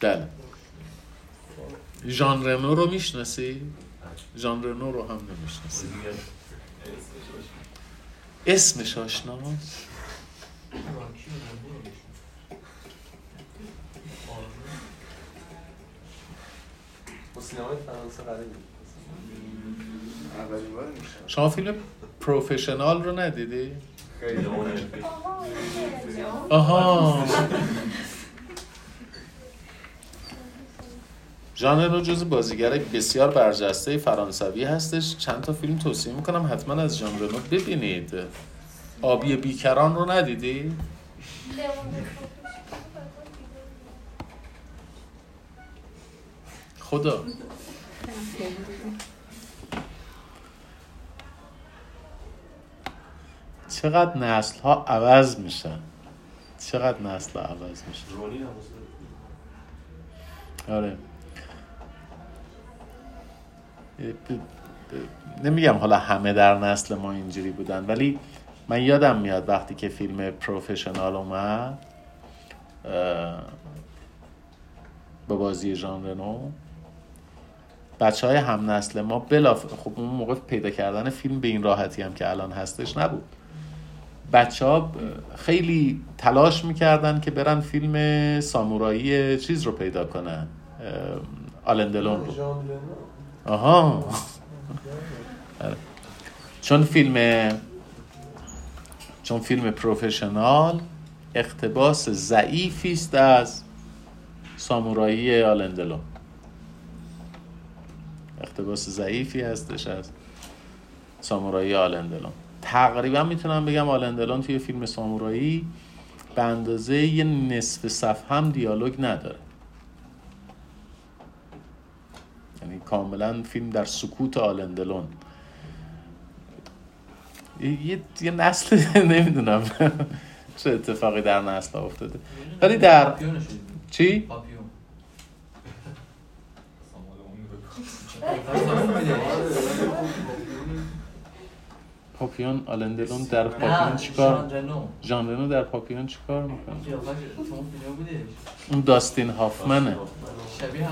بله. ژان رنو رو می‌شناسی؟ ژان رنو رو هم نمی‌شناسی. اسمش آشناست؟ شما فیلم پروفشنال رو ندیدی؟ آها ژان رنو جز بازیگر بسیار برجسته فرانسوی هستش. چند تا فیلم توصیه می‌کنم حتما از ژان رنو ببینید. آبی بیکران رو ندیدی؟ خدا. چقدر نسل ها عوض میشن. چقدر نسل ها عوض میشن آره. نمیگم حالا همه در نسل ما اینجوری بودن ولی من یادم میاد وقتی که فیلم پروفشنال اومد با بازی ژان رنو بچه های هم نسل ما بلاف خب اون موقع پیدا کردن فیلم به این راحتی هم که الان هستش نبود. بچه ها خیلی تلاش می‌کردن که برن فیلم سامورایی چیز رو پیدا کنن آلندلون رو. آها. آره. چون فیلم چون فیلم پروفشنال اقتباس ضعیفی است از سامورایی آلندلون اقتباس ضعیفی هستش از سامورایی آلندلون تقریبا می‌تونم بگم آلندلون توی فیلم سامورایی به اندازه یه نصف صفحه هم دیالوگ نداره. یعنی کاملا فیلم در سکوت آلندلون یه, یه نسل نمی‌دونم. چه اتفاقی در نسل افتاده. ولی در چی؟ پاپیون. آلندلون در پاپیون چیکار؟ ژان رنو در پاپیون چیکار می‌کنه؟ اون داستین هافمنه. شبیه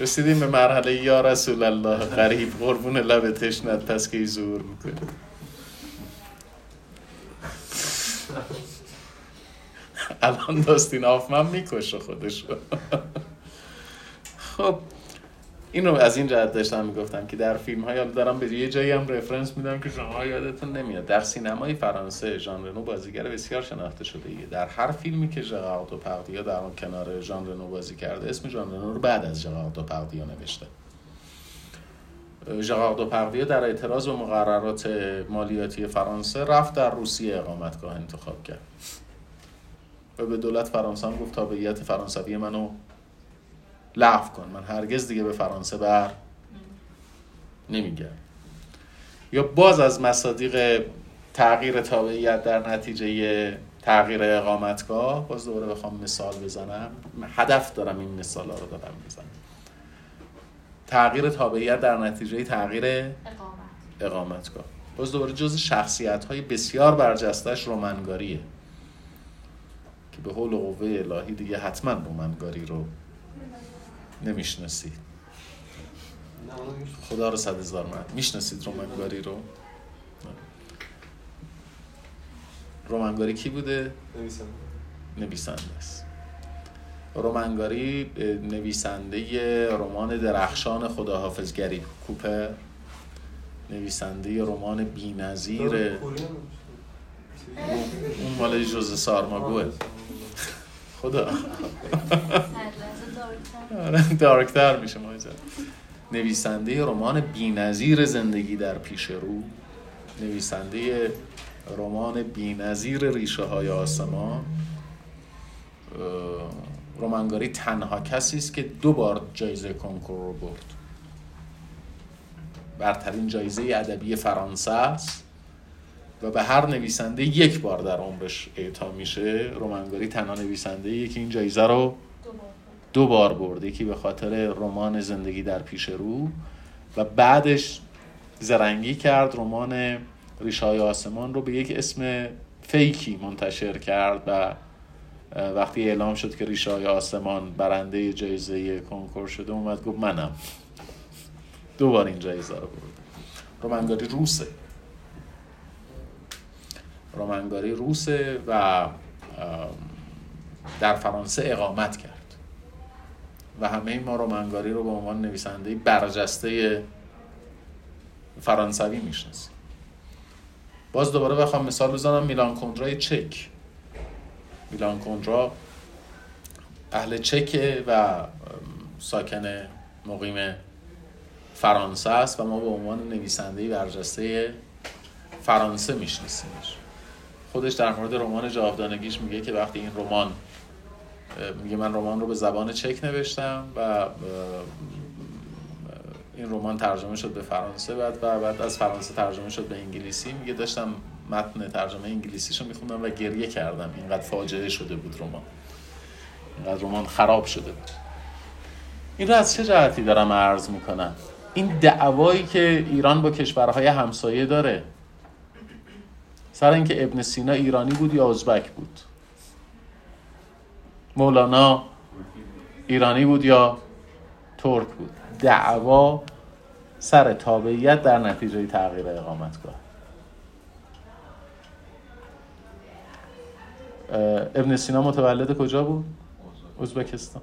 رسیدیم به مرحله یا رسول الله. غریب قربون لب تشنت پس که زور می‌کنه الان داستین آفمن می‌کشه خودشو. خب. اینو از این جهت داشتم می‌گفتم که در فیلم های دارم به یه جایی هم رفرنس میدم که شما یادتون نمیاد. در سینمای فرانسه ژان رنو بازیگر بسیار شناخته شده ایه. در هر فیلمی که ژرار دوپاردیو در اون کنار ژان رنو بازی کرده اسم ژان رنو رو بعد از ژرار دوپاردیو نوشته. ژرار دوپاردیو در اعتراض به مقررات مالیاتی فرانسه رفت در روسیه اقامتگاه انتخاب کرد. و به دولت فرانسه گفت تابعیت فرانسوی منو لغو کن. من هرگز دیگه به فرانسه بر نمیگم یا باز از مصادیق تغییر تابعیت در نتیجه تغییر اقامتگاه باز دوباره بخوام مثال بزنم. هدف دارم این مثال رو دارم بزنم. تغییر تابعیت در نتیجه تغییر اقامت. اقامتگاه. باز دوباره جز شخصیت های بسیار برجستش رومنگاریه که به حول و قوه الهی دیگه حتما رومنگاری رو نمی‌شناسید خدا رو صد هزار من می‌شناسید رومنگاری رو؟ رومنگاری کی بوده؟ نویسنده. است. رومنگاری نویسنده رمان درخشان خداحافظگری کوپر نویسنده رمان بی‌نظیر. اون مال جوز سارماگوه. خدا. دارکتر میشه ماجرا نویسنده رمان بی‌نظیر زندگی در پیش رو. نویسنده رمان بی‌نظیر ریشه های آسمان. اه، رومنگاری تنها کسی است که دو بار جایزه کنکور رو برد. برترین جایزه ادبی فرانسه است و به هر نویسنده یک بار در عمرش اعطا میشه. رومنگاری تنها نویسنده که این جایزه رو دو بار برد یکی به خاطر رمان زندگی در پیش رو و بعدش زرنگی کرد رمان ریشای آسمان رو به یک اسم فیکی منتشر کرد و وقتی اعلام شد که ریشای آسمان برنده جایزه کنکور شده اومد گفت منم. دو بار این جایزه رو برد. رومنگاری روسه. رومنگاری روسه و در فرانسه اقامت کرد. و همه ما رومنگاری رو به عنوان نویسنده برجسته فرانسوی می‌شناسیم. باز دوباره بخوام مثال بزنم میلان کندرای چک. میلان کندرا اهل چکه و ساکن مقیم فرانسه است و ما به عنوان نویسنده برجسته فرانسه میشناسیمش. خودش در مورد رمان جاودانگیش میگه که وقتی این رمان میگه من رمان رو به زبان چک نوشتم و این رمان ترجمه شد به فرانسه بعد و بعد از فرانسه ترجمه شد به انگلیسی. میگه داشتم متن ترجمه انگلیسیشو میخوندم و گریه کردم. اینقدر فاجعه شده بود رمان. اینقدر رمان خراب شده بود. این رو از چه جهتی دارم عرض می‌کنم؟ این دعوایی که ایران با کشورهای همسایه داره سر اینکه ابن سینا ایرانی بود یا ازبک بود؟ مولانا ایرانی بود یا ترک بود؟ دعوا سر تابعیت در نتیجه تغییر اقامتگاه. اه، ابن سینا متولد کجا بود؟ ازبکستان.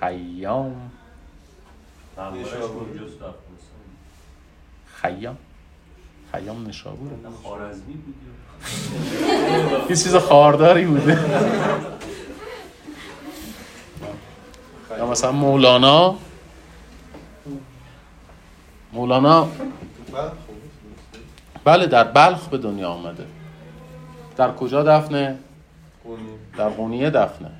خیام خیام. خیام. خوارزمی بود یه چیز خارداری بوده. یا مثلا مولانا. مولانا. بله در بلخ به دنیا آمده. در کجا دفنه؟ در قونیه دفنه.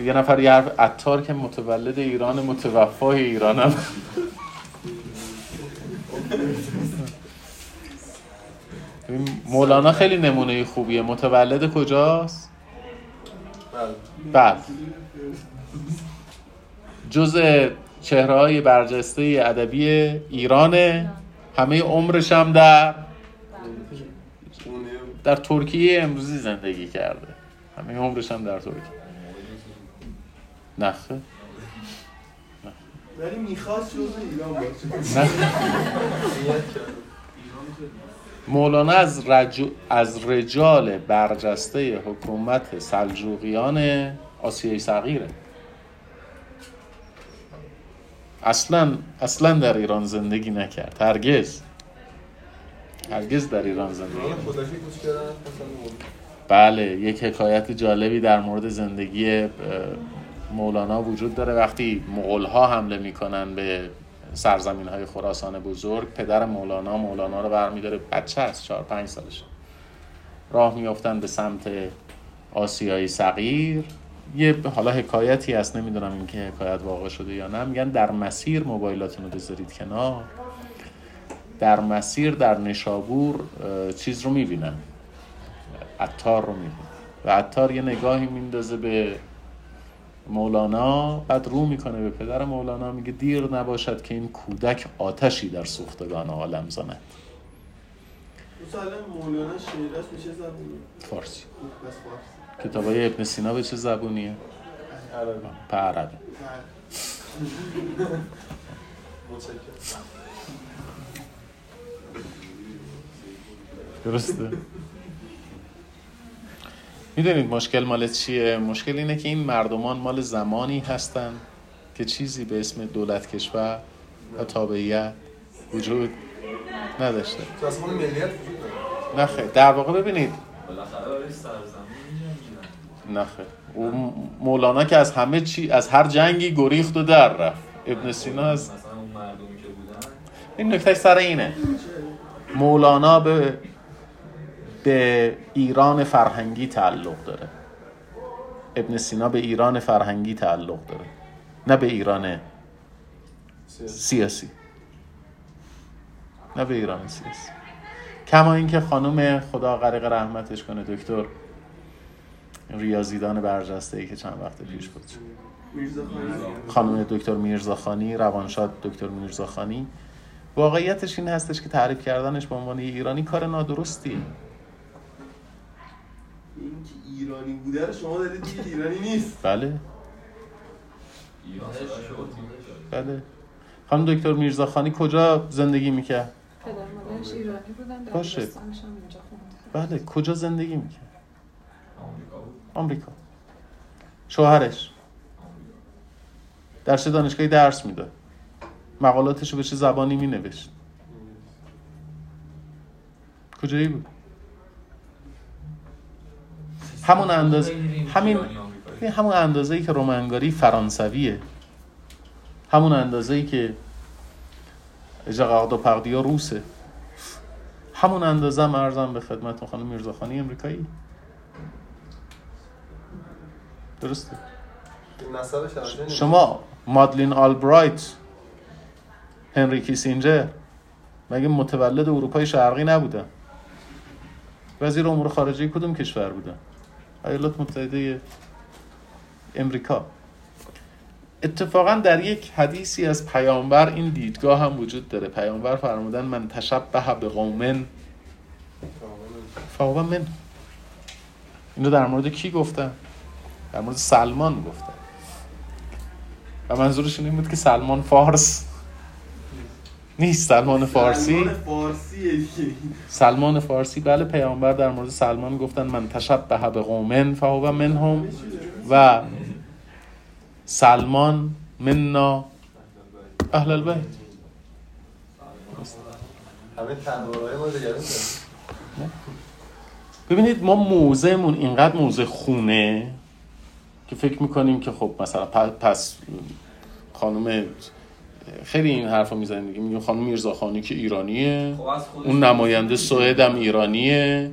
یه نفر یه حرف عطار که متولد ایران متوفای ایرانم. مولانا خیلی نمونه خوبیه. متولد کجاست؟ بله. جز چهره های برجسته ادبی ایرانه همه عمرش هم در در ترکیه امروزی زندگی کرده. همه عمرش هم در ترکیه. نخه. ولی می‌خواست جزء ایران باشه. مولانا از, رج... از رجال برجسته حکومت سلجوقیان آسیای صغیره. اصلا اصلا در ایران زندگی نکرد. هرگز. هرگز در ایران زندگی نکرد. بله یک حکایت جالبی در مورد زندگی مولانا وجود داره. وقتی مغول ها حمله می‌کنن به سرزمین های خراسان بزرگ پدر مولانا مولانا رو برمیداره بچه است چهار پنج سالش راه میافتن به سمت آسیای صغیر. یه حالا حکایتی هست نمی‌دونم این که حکایت واقع شده یا نه. میگن در مسیر موبایلاتون رو بذارید کنار. در مسیر در نشابور چیز رو می‌بینن. عطار رو می‌بینه و عطار یه نگاهی میندازه به مولانا بعد رو می‌کنه به پدر مولانا میگه دیر نباشد که این کودک آتشی در سوختگان عالم زند. مولانا شعرش میشه زبونی فارسی. فارسی. کتابای ابن سینا به چه زبونیه؟ عربی. به عربی. درسته. می‌دونید مشکل مال چیه؟ مشکل اینه که این مردمان مال زمانی هستن که چیزی به اسم دولت کشور و تابعیت وجود نداشته. نه در واقع ببینید. نه او مولانا که از همه چی از هر جنگی گریخت و در رفت. ابن سینا از مثلا اون مردمی که بودن. این نکته سر اینه. مولانا به به ایران فرهنگی تعلق داره. ابن سینا به ایران فرهنگی تعلق داره. نه به ایران سیاسی. نه به ایران سیاسی. کما اینکه خانم خدا غرق رحمتش کنه دکتر ریاضیدان برجسته ای که چند وقت پیش بود. خانم دکتر میرزاخانی روانشاد دکتر میرزاخانی. واقعیتش این هستش که تعریف کردنش به عنوان ایرانی کار نادرستی. این که ایرانی بوده رو شما دارید دیگه ایرانی نیست. بله. کرد بله. خانم دکتر میرزاخانی کجا زندگی می‌کرد؟ پدر مادرش ایرانی بودن باشه. دبیرستانش هم اینجا بله کجا زندگی می‌کرد؟ آمریکا بود. آمریکا. شوهرش؟ در چه دانشگاهی درس می‌داد؟ مقالاتش رو به چه زبانی مینوشت؟ کجایی بود؟ همون اندازه همین آمریکایی. همون اندازه ای که رومنگاری فرانسویه. همون اندازه ای که جغاردو پردیا روسه. همون اندازه هم ارزم به خدمت خانم میرزاخانی امریکایی. درسته. شما مادلین آلبرایت هنری کیسینجر مگه متولد اروپای شرقی نبودن؟ وزیر امور خارجه کدوم کشور بودن؟ ایالات متحده امریکا. اتفاقا در یک حدیثی از پیامبر این دیدگاه هم وجود داره. پیامبر فرمودن من تشبه به قومن. فهو من. اینو در مورد کی گفتن؟ در مورد سلمان گفتن. و منظورشون این بود که سلمان فارس. نیست سلمان فارسی سلمان فارسیه دیگه. سلمان فارسی بله پیامبر در مورد سلمان گفتن من تشبه به قومن فهو منهم و سلمان منا اهل البیت. ببینید ما موزهمون اینقدر موزه خونه که فکر می‌کنیم که خب مثلا پس خانم خیلی این حرف رو می‌زنیم دیگه. میگیم خانم میرزاخانی که ایرانیه. خب اون نماینده سوئد هم ایرانیه.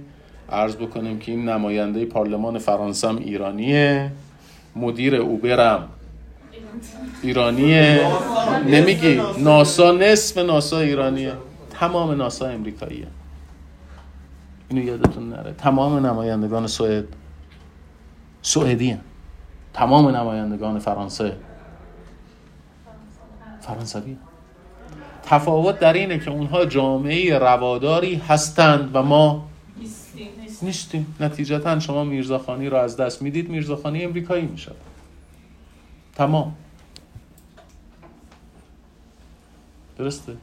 عرض بکنیم که این نماینده پارلمان فرانسه هم ایرانیه. مدیر اوبرم ایرانیه. نمیگی. ناسا نصف ناسا ایرانیه. تمام ناسا امریکاییه. اینو یادتون نره. تمام نمایندگان سوئد سوئدی. تمام نمایندگان فرانسه. فرانسوی. تفاوت در اینه که اونها جامعه رواداری هستند و ما نیستیم. نتیجتا شما میرزاخانی رو از دست می‌دید میرزاخانی امریکایی می‌شد تمام. درسته؟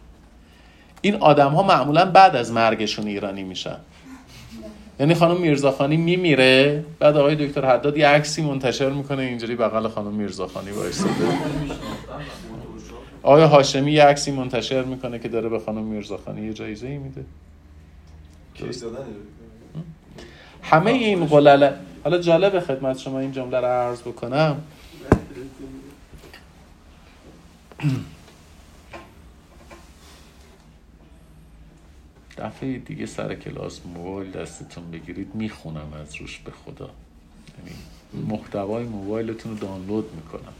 این آدم ها معمولا بعد از مرگشون ایرانی میشن. یعنی خانم میرزاخانی میمیره بعد آقای دکتر حداد یه عکسی منتشر می‌کنه اینجوری بغل خانم میرزاخانی وایساده. آقای هاشمی یه عکسی منتشر می‌کنه که داره به خانم میرزاخانی یه جایزه ای میده؟ همه این قلله حالا جالب خدمت شما این جمله رو عرض بکنم. دفعه دیگه سر کلاس موبایل دستتون بگیرید می‌خونم از روش به خدا. یعنی محتوای موبایلتون رو دانلود می‌کنم.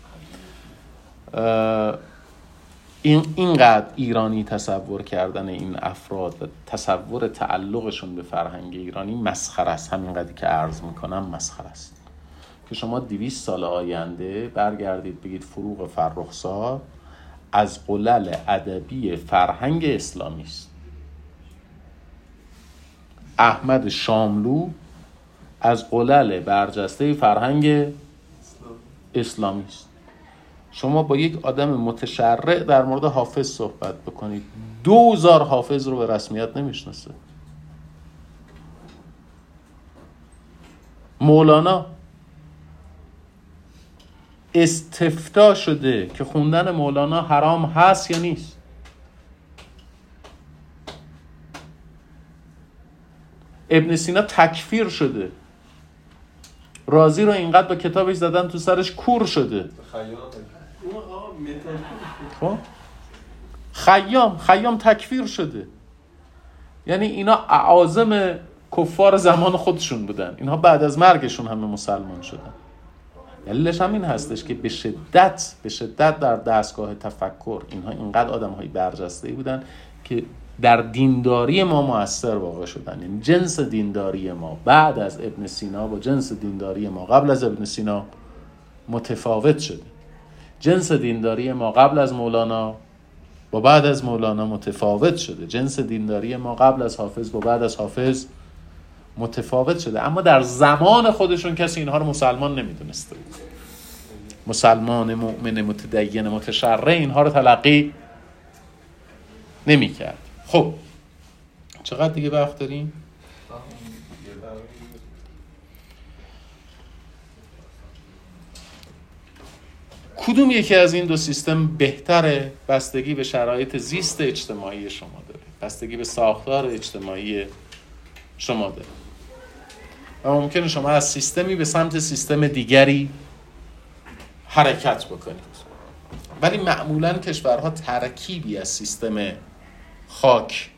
این اینقدر ایرانی تصور کردن این افراد و تصور تعلقشون به فرهنگ ایرانی مسخره است. همینقدری که عرض می‌کنم مسخره است. که شما دویست سال آینده برگردید بگید فروغ فرخزاد از قلل ادبی فرهنگ اسلامی است. احمد شاملو از قلل برجسته فرهنگ اسلامی است. شما با یک آدم متشرع در مورد حافظ صحبت بکنید. دوزار حافظ رو به رسمیت نمی‌شناسه. مولانا استفتا شده که خوندن مولانا حرام هست یا نیست؟ ابن سینا تکفیر شده. رازی رو اینقدر با کتابش زدن تو سرش کور شده خیاط اون آقا متافیزیک خب؟ خیام خیام تکفیر شده. یعنی اینا اعاظم کفار زمان خودشون بودن. اینها بعد از مرگشون همه مسلمان شدن. دلیلش هم این هستش که به شدت به شدت در دستگاه تفکر اینها اینقدر آدم های برجسته بودن که در دینداری ما موثر واقع شدن. یعنی جنس دینداری ما بعد از ابن سینا با جنس دینداری ما قبل از ابن سینا متفاوت شده. جنس دینداری ما قبل از مولانا با بعد از مولانا متفاوت شده. جنس دینداری ما قبل از حافظ با بعد از حافظ متفاوت شده. اما در زمان خودشون کسی اینها رو مسلمان نمی‌دونسته. مسلمان مؤمن متدین متشرع اینها رو تلقی نمی‌کرد. خب چقدر دیگه وقت داریم؟ کدوم یکی از این دو سیستم بهتره بستگی به شرایط زیست اجتماعی شما داره؟ بستگی به ساختار اجتماعی شما داره. و ممکنه شما از سیستمی به سمت سیستم دیگری حرکت بکنید. ولی معمولا کشورها ترکیبی از سیستم خاک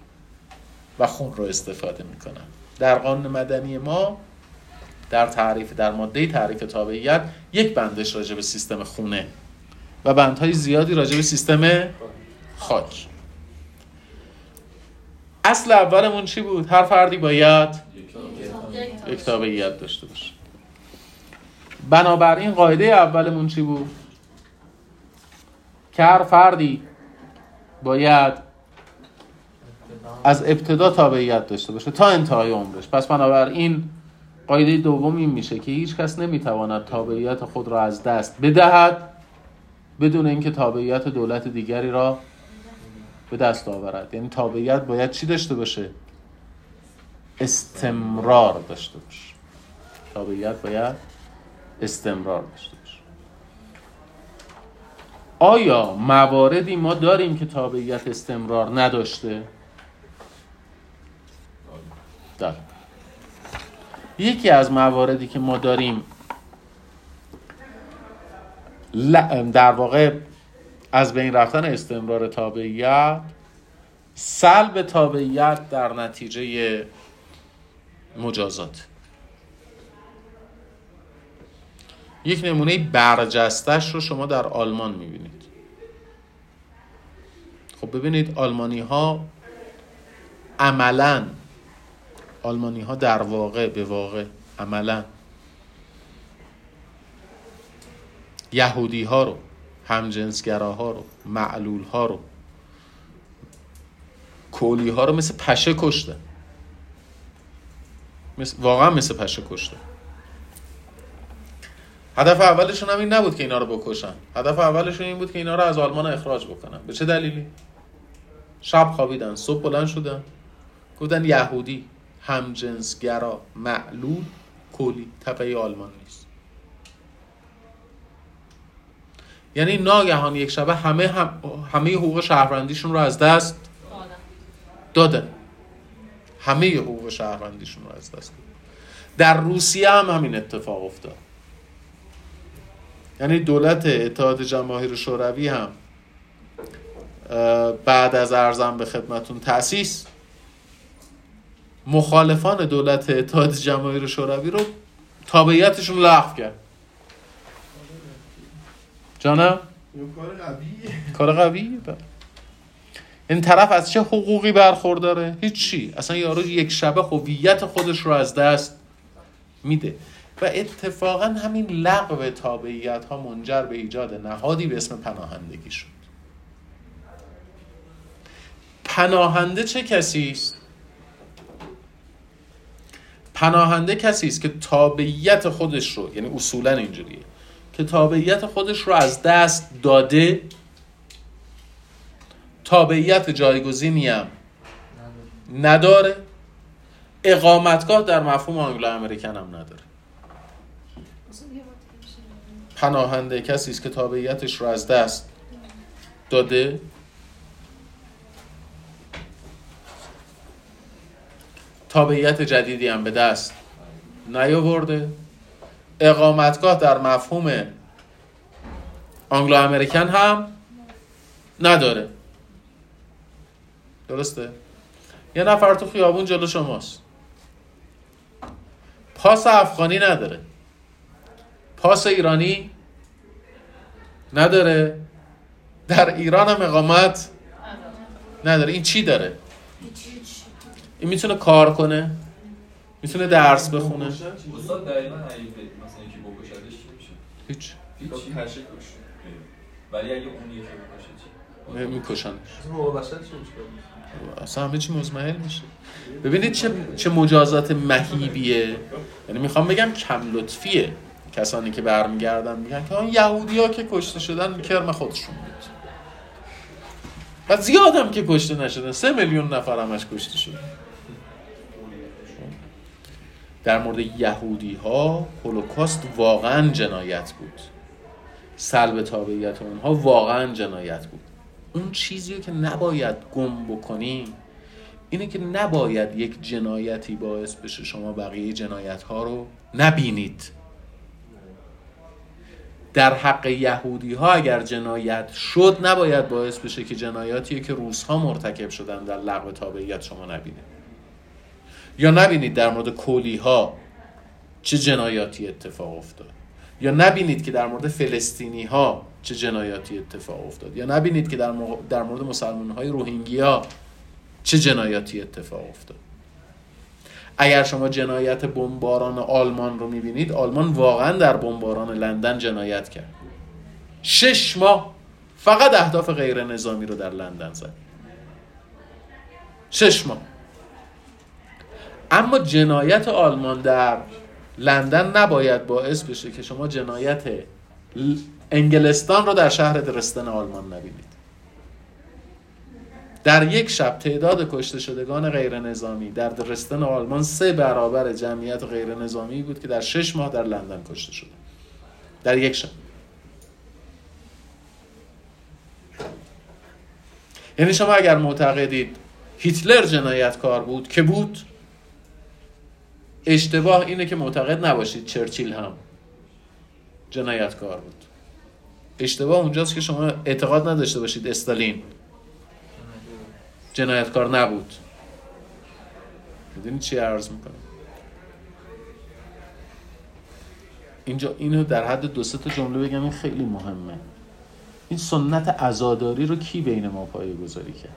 و خون رو استفاده می‌کنن. در قانون مدنی ما در تعریف در ماده تعریف تابعیت یک بندش راجع به سیستم خونه و بندهای زیادی راجع به سیستم خاک اصل اولمون چی بود؟ هر فردی باید یک تابعیت داشته باشه بنابراین قاعده اولمون چی بود؟ که هر فردی باید از ابتدا تابعیت داشته باشه تا انتهای عمرش پس بنابراین قاعده دوم این میشه که هیچ کس نمی‌تواند تابعیت خود را از دست بدهد بدون اینکه تابعیت دولت دیگری را به دست آورد. یعنی تابعیت باید چی داشته باشه؟ استمرار داشته باشه. تابعیت باید استمرار داشته باشه. آیا مواردی ما داریم که تابعیت استمرار نداشته؟ داریم. یکی از مواردی که ما داریم در واقع از بین رفتن استمرار تابعیت سلب تابعیت در نتیجه مجازات. یک نمونه برجستش رو شما در آلمان می‌بینید. خب ببینید آلمانی ها عملا آلمانی ها در واقع به واقع عملا یهودی ها رو همجنسگراها رو معلول ها رو کولی ها رو مثل پشه کشتن مثل واقعا مثل پشه کشته. هدف اولشون هم این نبود که اینا رو بکشن. هدف اولشون این بود که اینا رو از آلمان اخراج بکنن. به چه دلیلی؟ شب خوابیدن صبح بلند شدن. گفتن یهودی. همجنسگرا معلول کلی تبعی آلمان نیست. یعنی ناگهان یک شبه همه هم همه حقوق شهروندیشون رو از دست دادن. همه حقوق شهروندیشون رو از دست دادن. در روسیه هم همین اتفاق افتاد. یعنی دولت اتحاد جماهیر شوروی هم بعد از ارزم به خدمتون تأسیس مخالفان دولت اتحاد جماهیر شوروی رو تابعیتشون لغو کرد. جانم؟ یه کار قویه. کار قوی این طرف از چه حقوقی برخورداره؟ هیچی. اصلا یارو یک شبه هویت خودش رو از دست میده. و اتفاقا همین لغو تابعیت ها منجر به ایجاد نهادی به اسم پناهندگی شد. پناهنده چه کسی است؟ پناهنده کسی است که تابعیت خودش رو یعنی اصولا اینجوریه که تابعیت خودش رو از دست داده. تابعیت جایگزینی هم نداره. اقامتگاه در مفهوم آنگلو امریکن هم نداره. پناهنده کسی است که تابعیتش رو از دست داده. تابعیت جدیدی هم به دست نیاورده. اقامتگاه در مفهوم آنگلو امریکن هم نداره. درسته؟ یه نفر تو خیابون جلو شماست. پاس افغانی نداره. پاس ایرانی نداره. در ایران هم اقامت نداره. این چی داره؟ این می‌تونه کار کنه. می‌تونه درس بخونه. استاد دقیقا اگه مثلا یکی بکشدش چی میشه؟ هیچ. کش. ولی اگه اون یکی بکشه چی؟ میکشنش اصلا همه چی مزمحل میشه. ببینید چه چه مجازات مهیبیه. یعنی می‌خوام بگم کم لطفیه. کسانی که برمیگردن میگن که آن یهودی ها که کشته شدن کرم خودشون بود. و زیاد هم که کشته نشدن. سه میلیون نفر همش کشته شدن. در مورد یهودی ها هولوکاست واقعا جنایت بود. سلب تابعیت اونها واقعا جنایت بود. اون چیزی که نباید گم بکنیم اینه که نباید یک جنایتی باعث بشه شما بقیه جنایت ها رو نبینید. در حق یهودی ها اگر جنایت شد نباید باعث بشه که جنایاتی که روس ها مرتکب شدن در لغو تابعیت شما نبینید یا نبینید در مورد کولی ها چه جنایاتی اتفاق افتاد؟ یا نبینید که در مورد فلسطینی ها چه جنایاتی اتفاق افتاد؟ یا نبینید که در, مق... در مورد مسلمان های روهینگیا چه جنایاتی اتفاق افتاد؟ اگر شما جنایت بمباران آلمان رو می‌بینید آلمان واقعا در بمباران لندن جنایت کرد. شش ماه فقط اهداف غیر نظامی رو در لندن زد. شش ماه. اما جنایت آلمان در لندن نباید باعث بشه که شما جنایت انگلستان رو در شهر درستن آلمان نبینید. در یک شب تعداد کشته شدگان غیر نظامی در درستن آلمان سه برابر جمعیت غیر نظامی بود که در شش ماه در لندن کشته شده در یک شب. یعنی شما اگر معتقدید هیتلر جنایتکار بود که بود اشتباه اینه که معتقد نباشید چرچیل هم جنایتکار بود. اشتباه اونجاست که شما اعتقاد نداشته باشید استالین جنایتکار نبود. می‌دونید چی عرض می‌کنم؟ اینجا اینو در حد دو تا جمله بگم این خیلی مهمه. این سنت عزاداری رو کی بین ما پایه گذاری کرد؟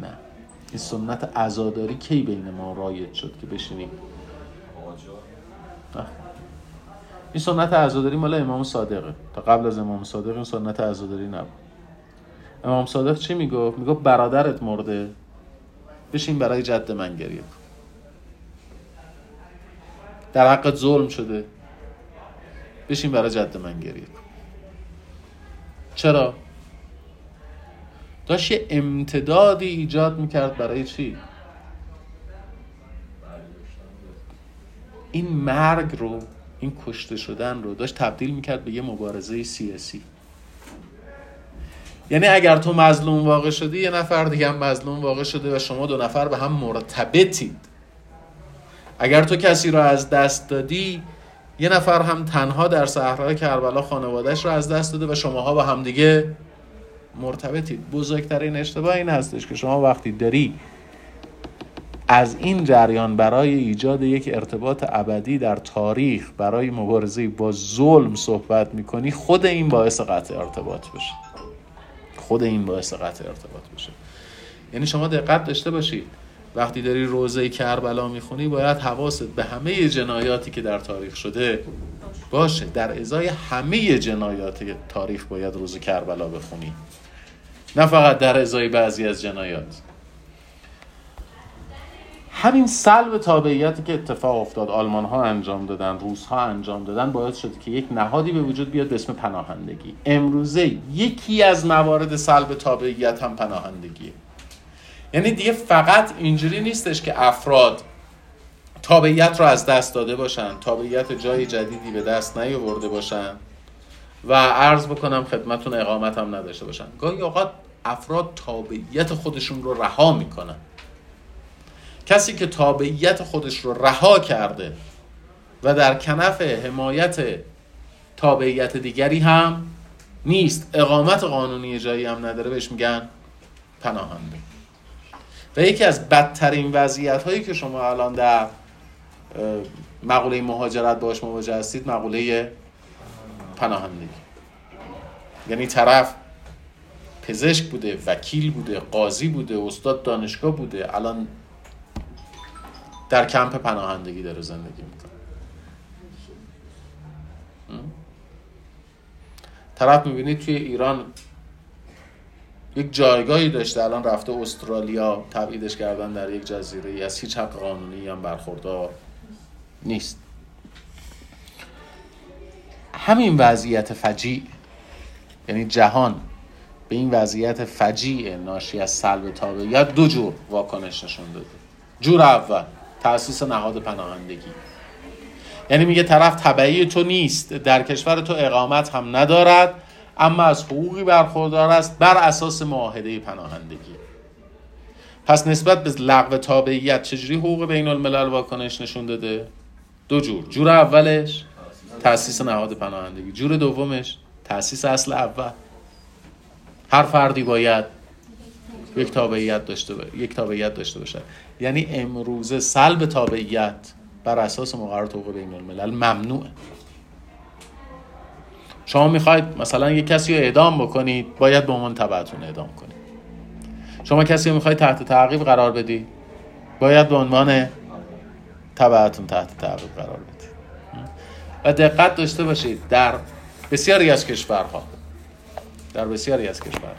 نه. این سنت عزاداری کی بین ما رایج شد که بشینیم؟ این سنت عزاداری مال امام صادقه. تا قبل از امام صادق این سنت عزاداری نبود. امام صادق چی می‌گفت؟ می‌گفت برادرت مرده. بشین برای جد من گریه کن. در حق ظلم شده. بشین برای جد من گریه کن. چرا؟ داشت یه امتدادی ایجاد می‌کرد برای چی؟ این مرگ رو این کشته شدن رو داشت تبدیل می‌کرد به یه مبارزه سیاسی یعنی اگر تو مظلوم واقع شدی یه نفر دیگه هم مظلوم واقع شده و شما دو نفر به هم مرتبطید اگر تو کسی رو از دست دادی یه نفر هم تنها در صحرای کربلا خانوادهش رو از دست داده و شماها با هم دیگه مرتبطید بزرگترین اشتباه این هستش که شما وقتی داری از این جریان برای ایجاد یک ارتباط ابدی در تاریخ برای مبارزه با ظلم صحبت می‌کنی خود این باعث قطع ارتباط بشه. خود این باعث قطع ارتباط بشه. یعنی شما دقت داشته باشید وقتی داری روزه کربلا می‌خونی باید حواست به همه جنایاتی که در تاریخ شده باشه. در ازای همه جنایات تاریخ باید روز کربلا بخونی. نه فقط در ازای بعضی از جنایات. همین سلب تابعیتی که اتفاق افتاد آلمان ها انجام دادن روس ها انجام دادن باعث شد که یک نهادی به وجود بیاد به اسم پناهندگی. امروزه یکی از موارد سلب تابعیت هم پناهندگیه. یعنی دیگه فقط اینجوری نیستش که افراد تابعیت رو از دست داده باشن تابعیت جای جدیدی به دست نیاورده باشن و عرض بکنم خدمتون اقامت هم نداشته باشن. گاهی اوقات افراد تابعیت خودشون رو رها می‌کنن. کسی که تابعیت خودش رو رها کرده و در کنف حمایت تابعیت دیگری هم نیست اقامت قانونی جایی هم نداره بهش میگن پناهنده. و یکی از بدترین وضعیت هایی که شما الان در مقوله مهاجرت باش مواجه هستید مقوله پناهندگی. یعنی طرف پزشک بوده وکیل بوده قاضی بوده استاد دانشگاه بوده. الان در کمپ پناهندگی داره زندگی می‌کنه. طرف می‌بینید توی ایران یک جایگاهی داشته. الان رفته استرالیا تبعیدش کردن در یک جزیره از هیچ حق قانونی هم برخوردار نیست. همین وضعیت فجیع یعنی جهان به این وضعیت فجیع ناشی از سلب تابعیت دو جور واکنش نشون داده. جور اول تاسیس نهاد پناهندگی. یعنی میگه طرف طبعی تو نیست در کشور تو اقامت هم ندارد اما از حقوقی برخوردار است بر اساس معاهده پناهندگی. پس نسبت به لغو تابعیت چجوری حقوق بین الملل واکنش نشون داده؟ دو جور. جور اولش تاسیس نهاد پناهندگی. جور دومش تاسیس اصل اول. هر فردی باید یک تابعیت داشته یک تابعیت داشته باشه. یعنی امروزه سلب تابعیت بر اساس مقررات حقوق بین الملل ممنوعه. شما می‌خواید مثلا یک کسی رو اعدام بکنید باید به عنوان تبعتون اعدام کنید. شما کسی رو می‌خواید تحت تعقیب قرار بدید باید به عنوان تبعتون تحت تعقیب قرار بدید. و دقت داشته باشید در بسیاری از کشورها در بسیاری از کشورها.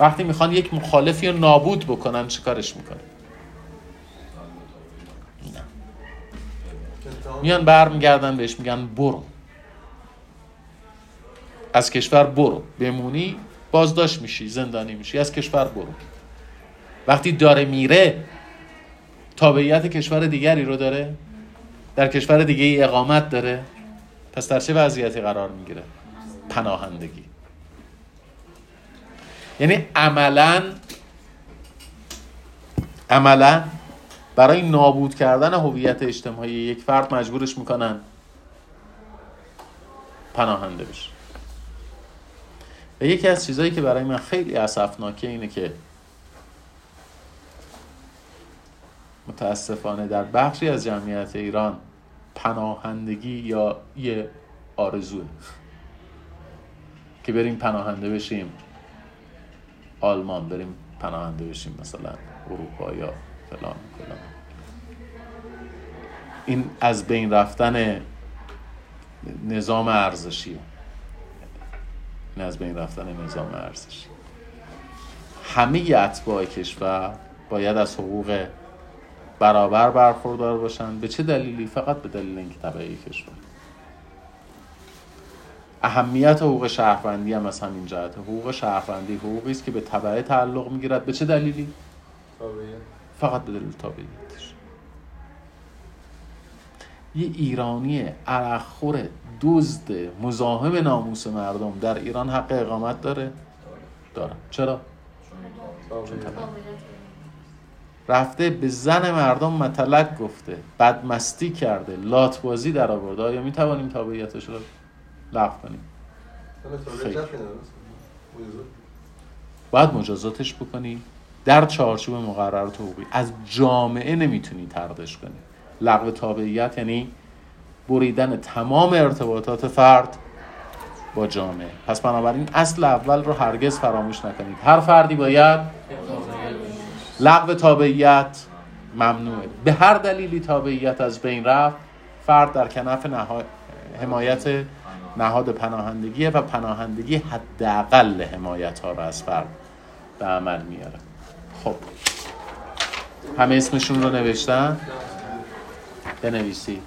وقتی می‌خوان یک مخالفی رو نابود بکنن چه کارش می‌کنن؟ میان برمیگردن بهش میگن برو. از کشور برو. بمونی بازداشت میشی زندانی میشی. از کشور برو. وقتی داره میره تابعیت کشور دیگری رو داره. در کشور دیگه اقامت داره. پس در چه وضعیتی قرار می‌گیره؟ پناهندگی. یعنی عملا عملا برای نابود کردن هویت اجتماعی یک فرد مجبورش می‌کنن پناهنده بشه. و یکی از چیزهایی که برای من خیلی اسفناکه اینه که متاسفانه در بخشی از جمعیت ایران پناهندگی یا یه آرزوه که بریم پناهنده بشیم. آلمان بریم پناهنده بشیم مثلا اروپا یا فلان فلان. این از بین رفتن نظام ارزشی. این از بین رفتن نظام ارزشی. همه اتباع کشور باید از حقوق برابر برخوردار باشن. به چه دلیلی؟ فقط به دلیل اینکه تبعی کشور. اهمیت حقوق شهروندی هم از همین جهت. حقوق شهروندی حقوقی است که به تبعه تعلق می‌گیرد. به چه دلیلی؟ تابعیت. فقط به دلیل تابعیتش. یه ایرانی عرقخور دزد مزاحم ناموس مردم در ایران حق اقامت داره؟ داره. چرا. رفته به زن مردم متلک گفته بدمستی کرده لات بازی در آورده. آیا می توانیم تابعیتش رو لغو کنیم؟ مجازات. باید مجازاتش بکنی در چارچوب مقررات حقوقی. از جامعه نمی‌تونی طردش کنی. لغو تابعیت یعنی بریدن تمام ارتباطات فرد با جامعه. پس بنابراین اصل اول رو هرگز فراموش نکنید. هر فردی باید لغو تابعیت ممنوعه. به هر دلیلی تابعیت از بین رفت فرد در کنف نها... حمایت نهاد پناهندگی و پناهندگی حداقل حمایت ها رو از فرد به عمل میاره. خب. همه اسمشون رو نوشتن؟ بنویسید.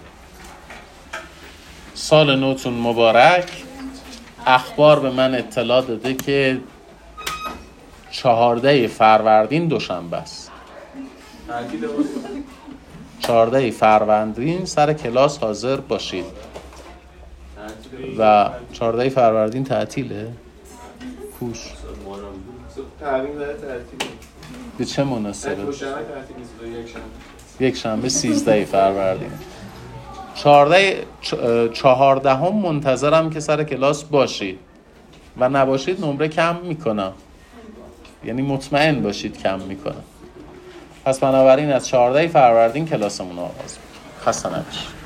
سال نوتون مبارک. اخبار به من اطلاع داده که چهارده فروردین دوشنبه است. چهارده فروردین سر کلاس حاضر باشید. و چهارده فروردین تعطیله؟ کوش. به چه مناسبه یک شنبه یک شنبه. 13 فروردین. چهارده چ- چهاردهم منتظرم که سر کلاس باشید. و نباشید نمره کم می‌کنم. یعنی مطمئن باشید کم می‌کنم. پس بنابراین از 14 فروردین کلاسمون آغاز می‌کنیم. خسته نباشید.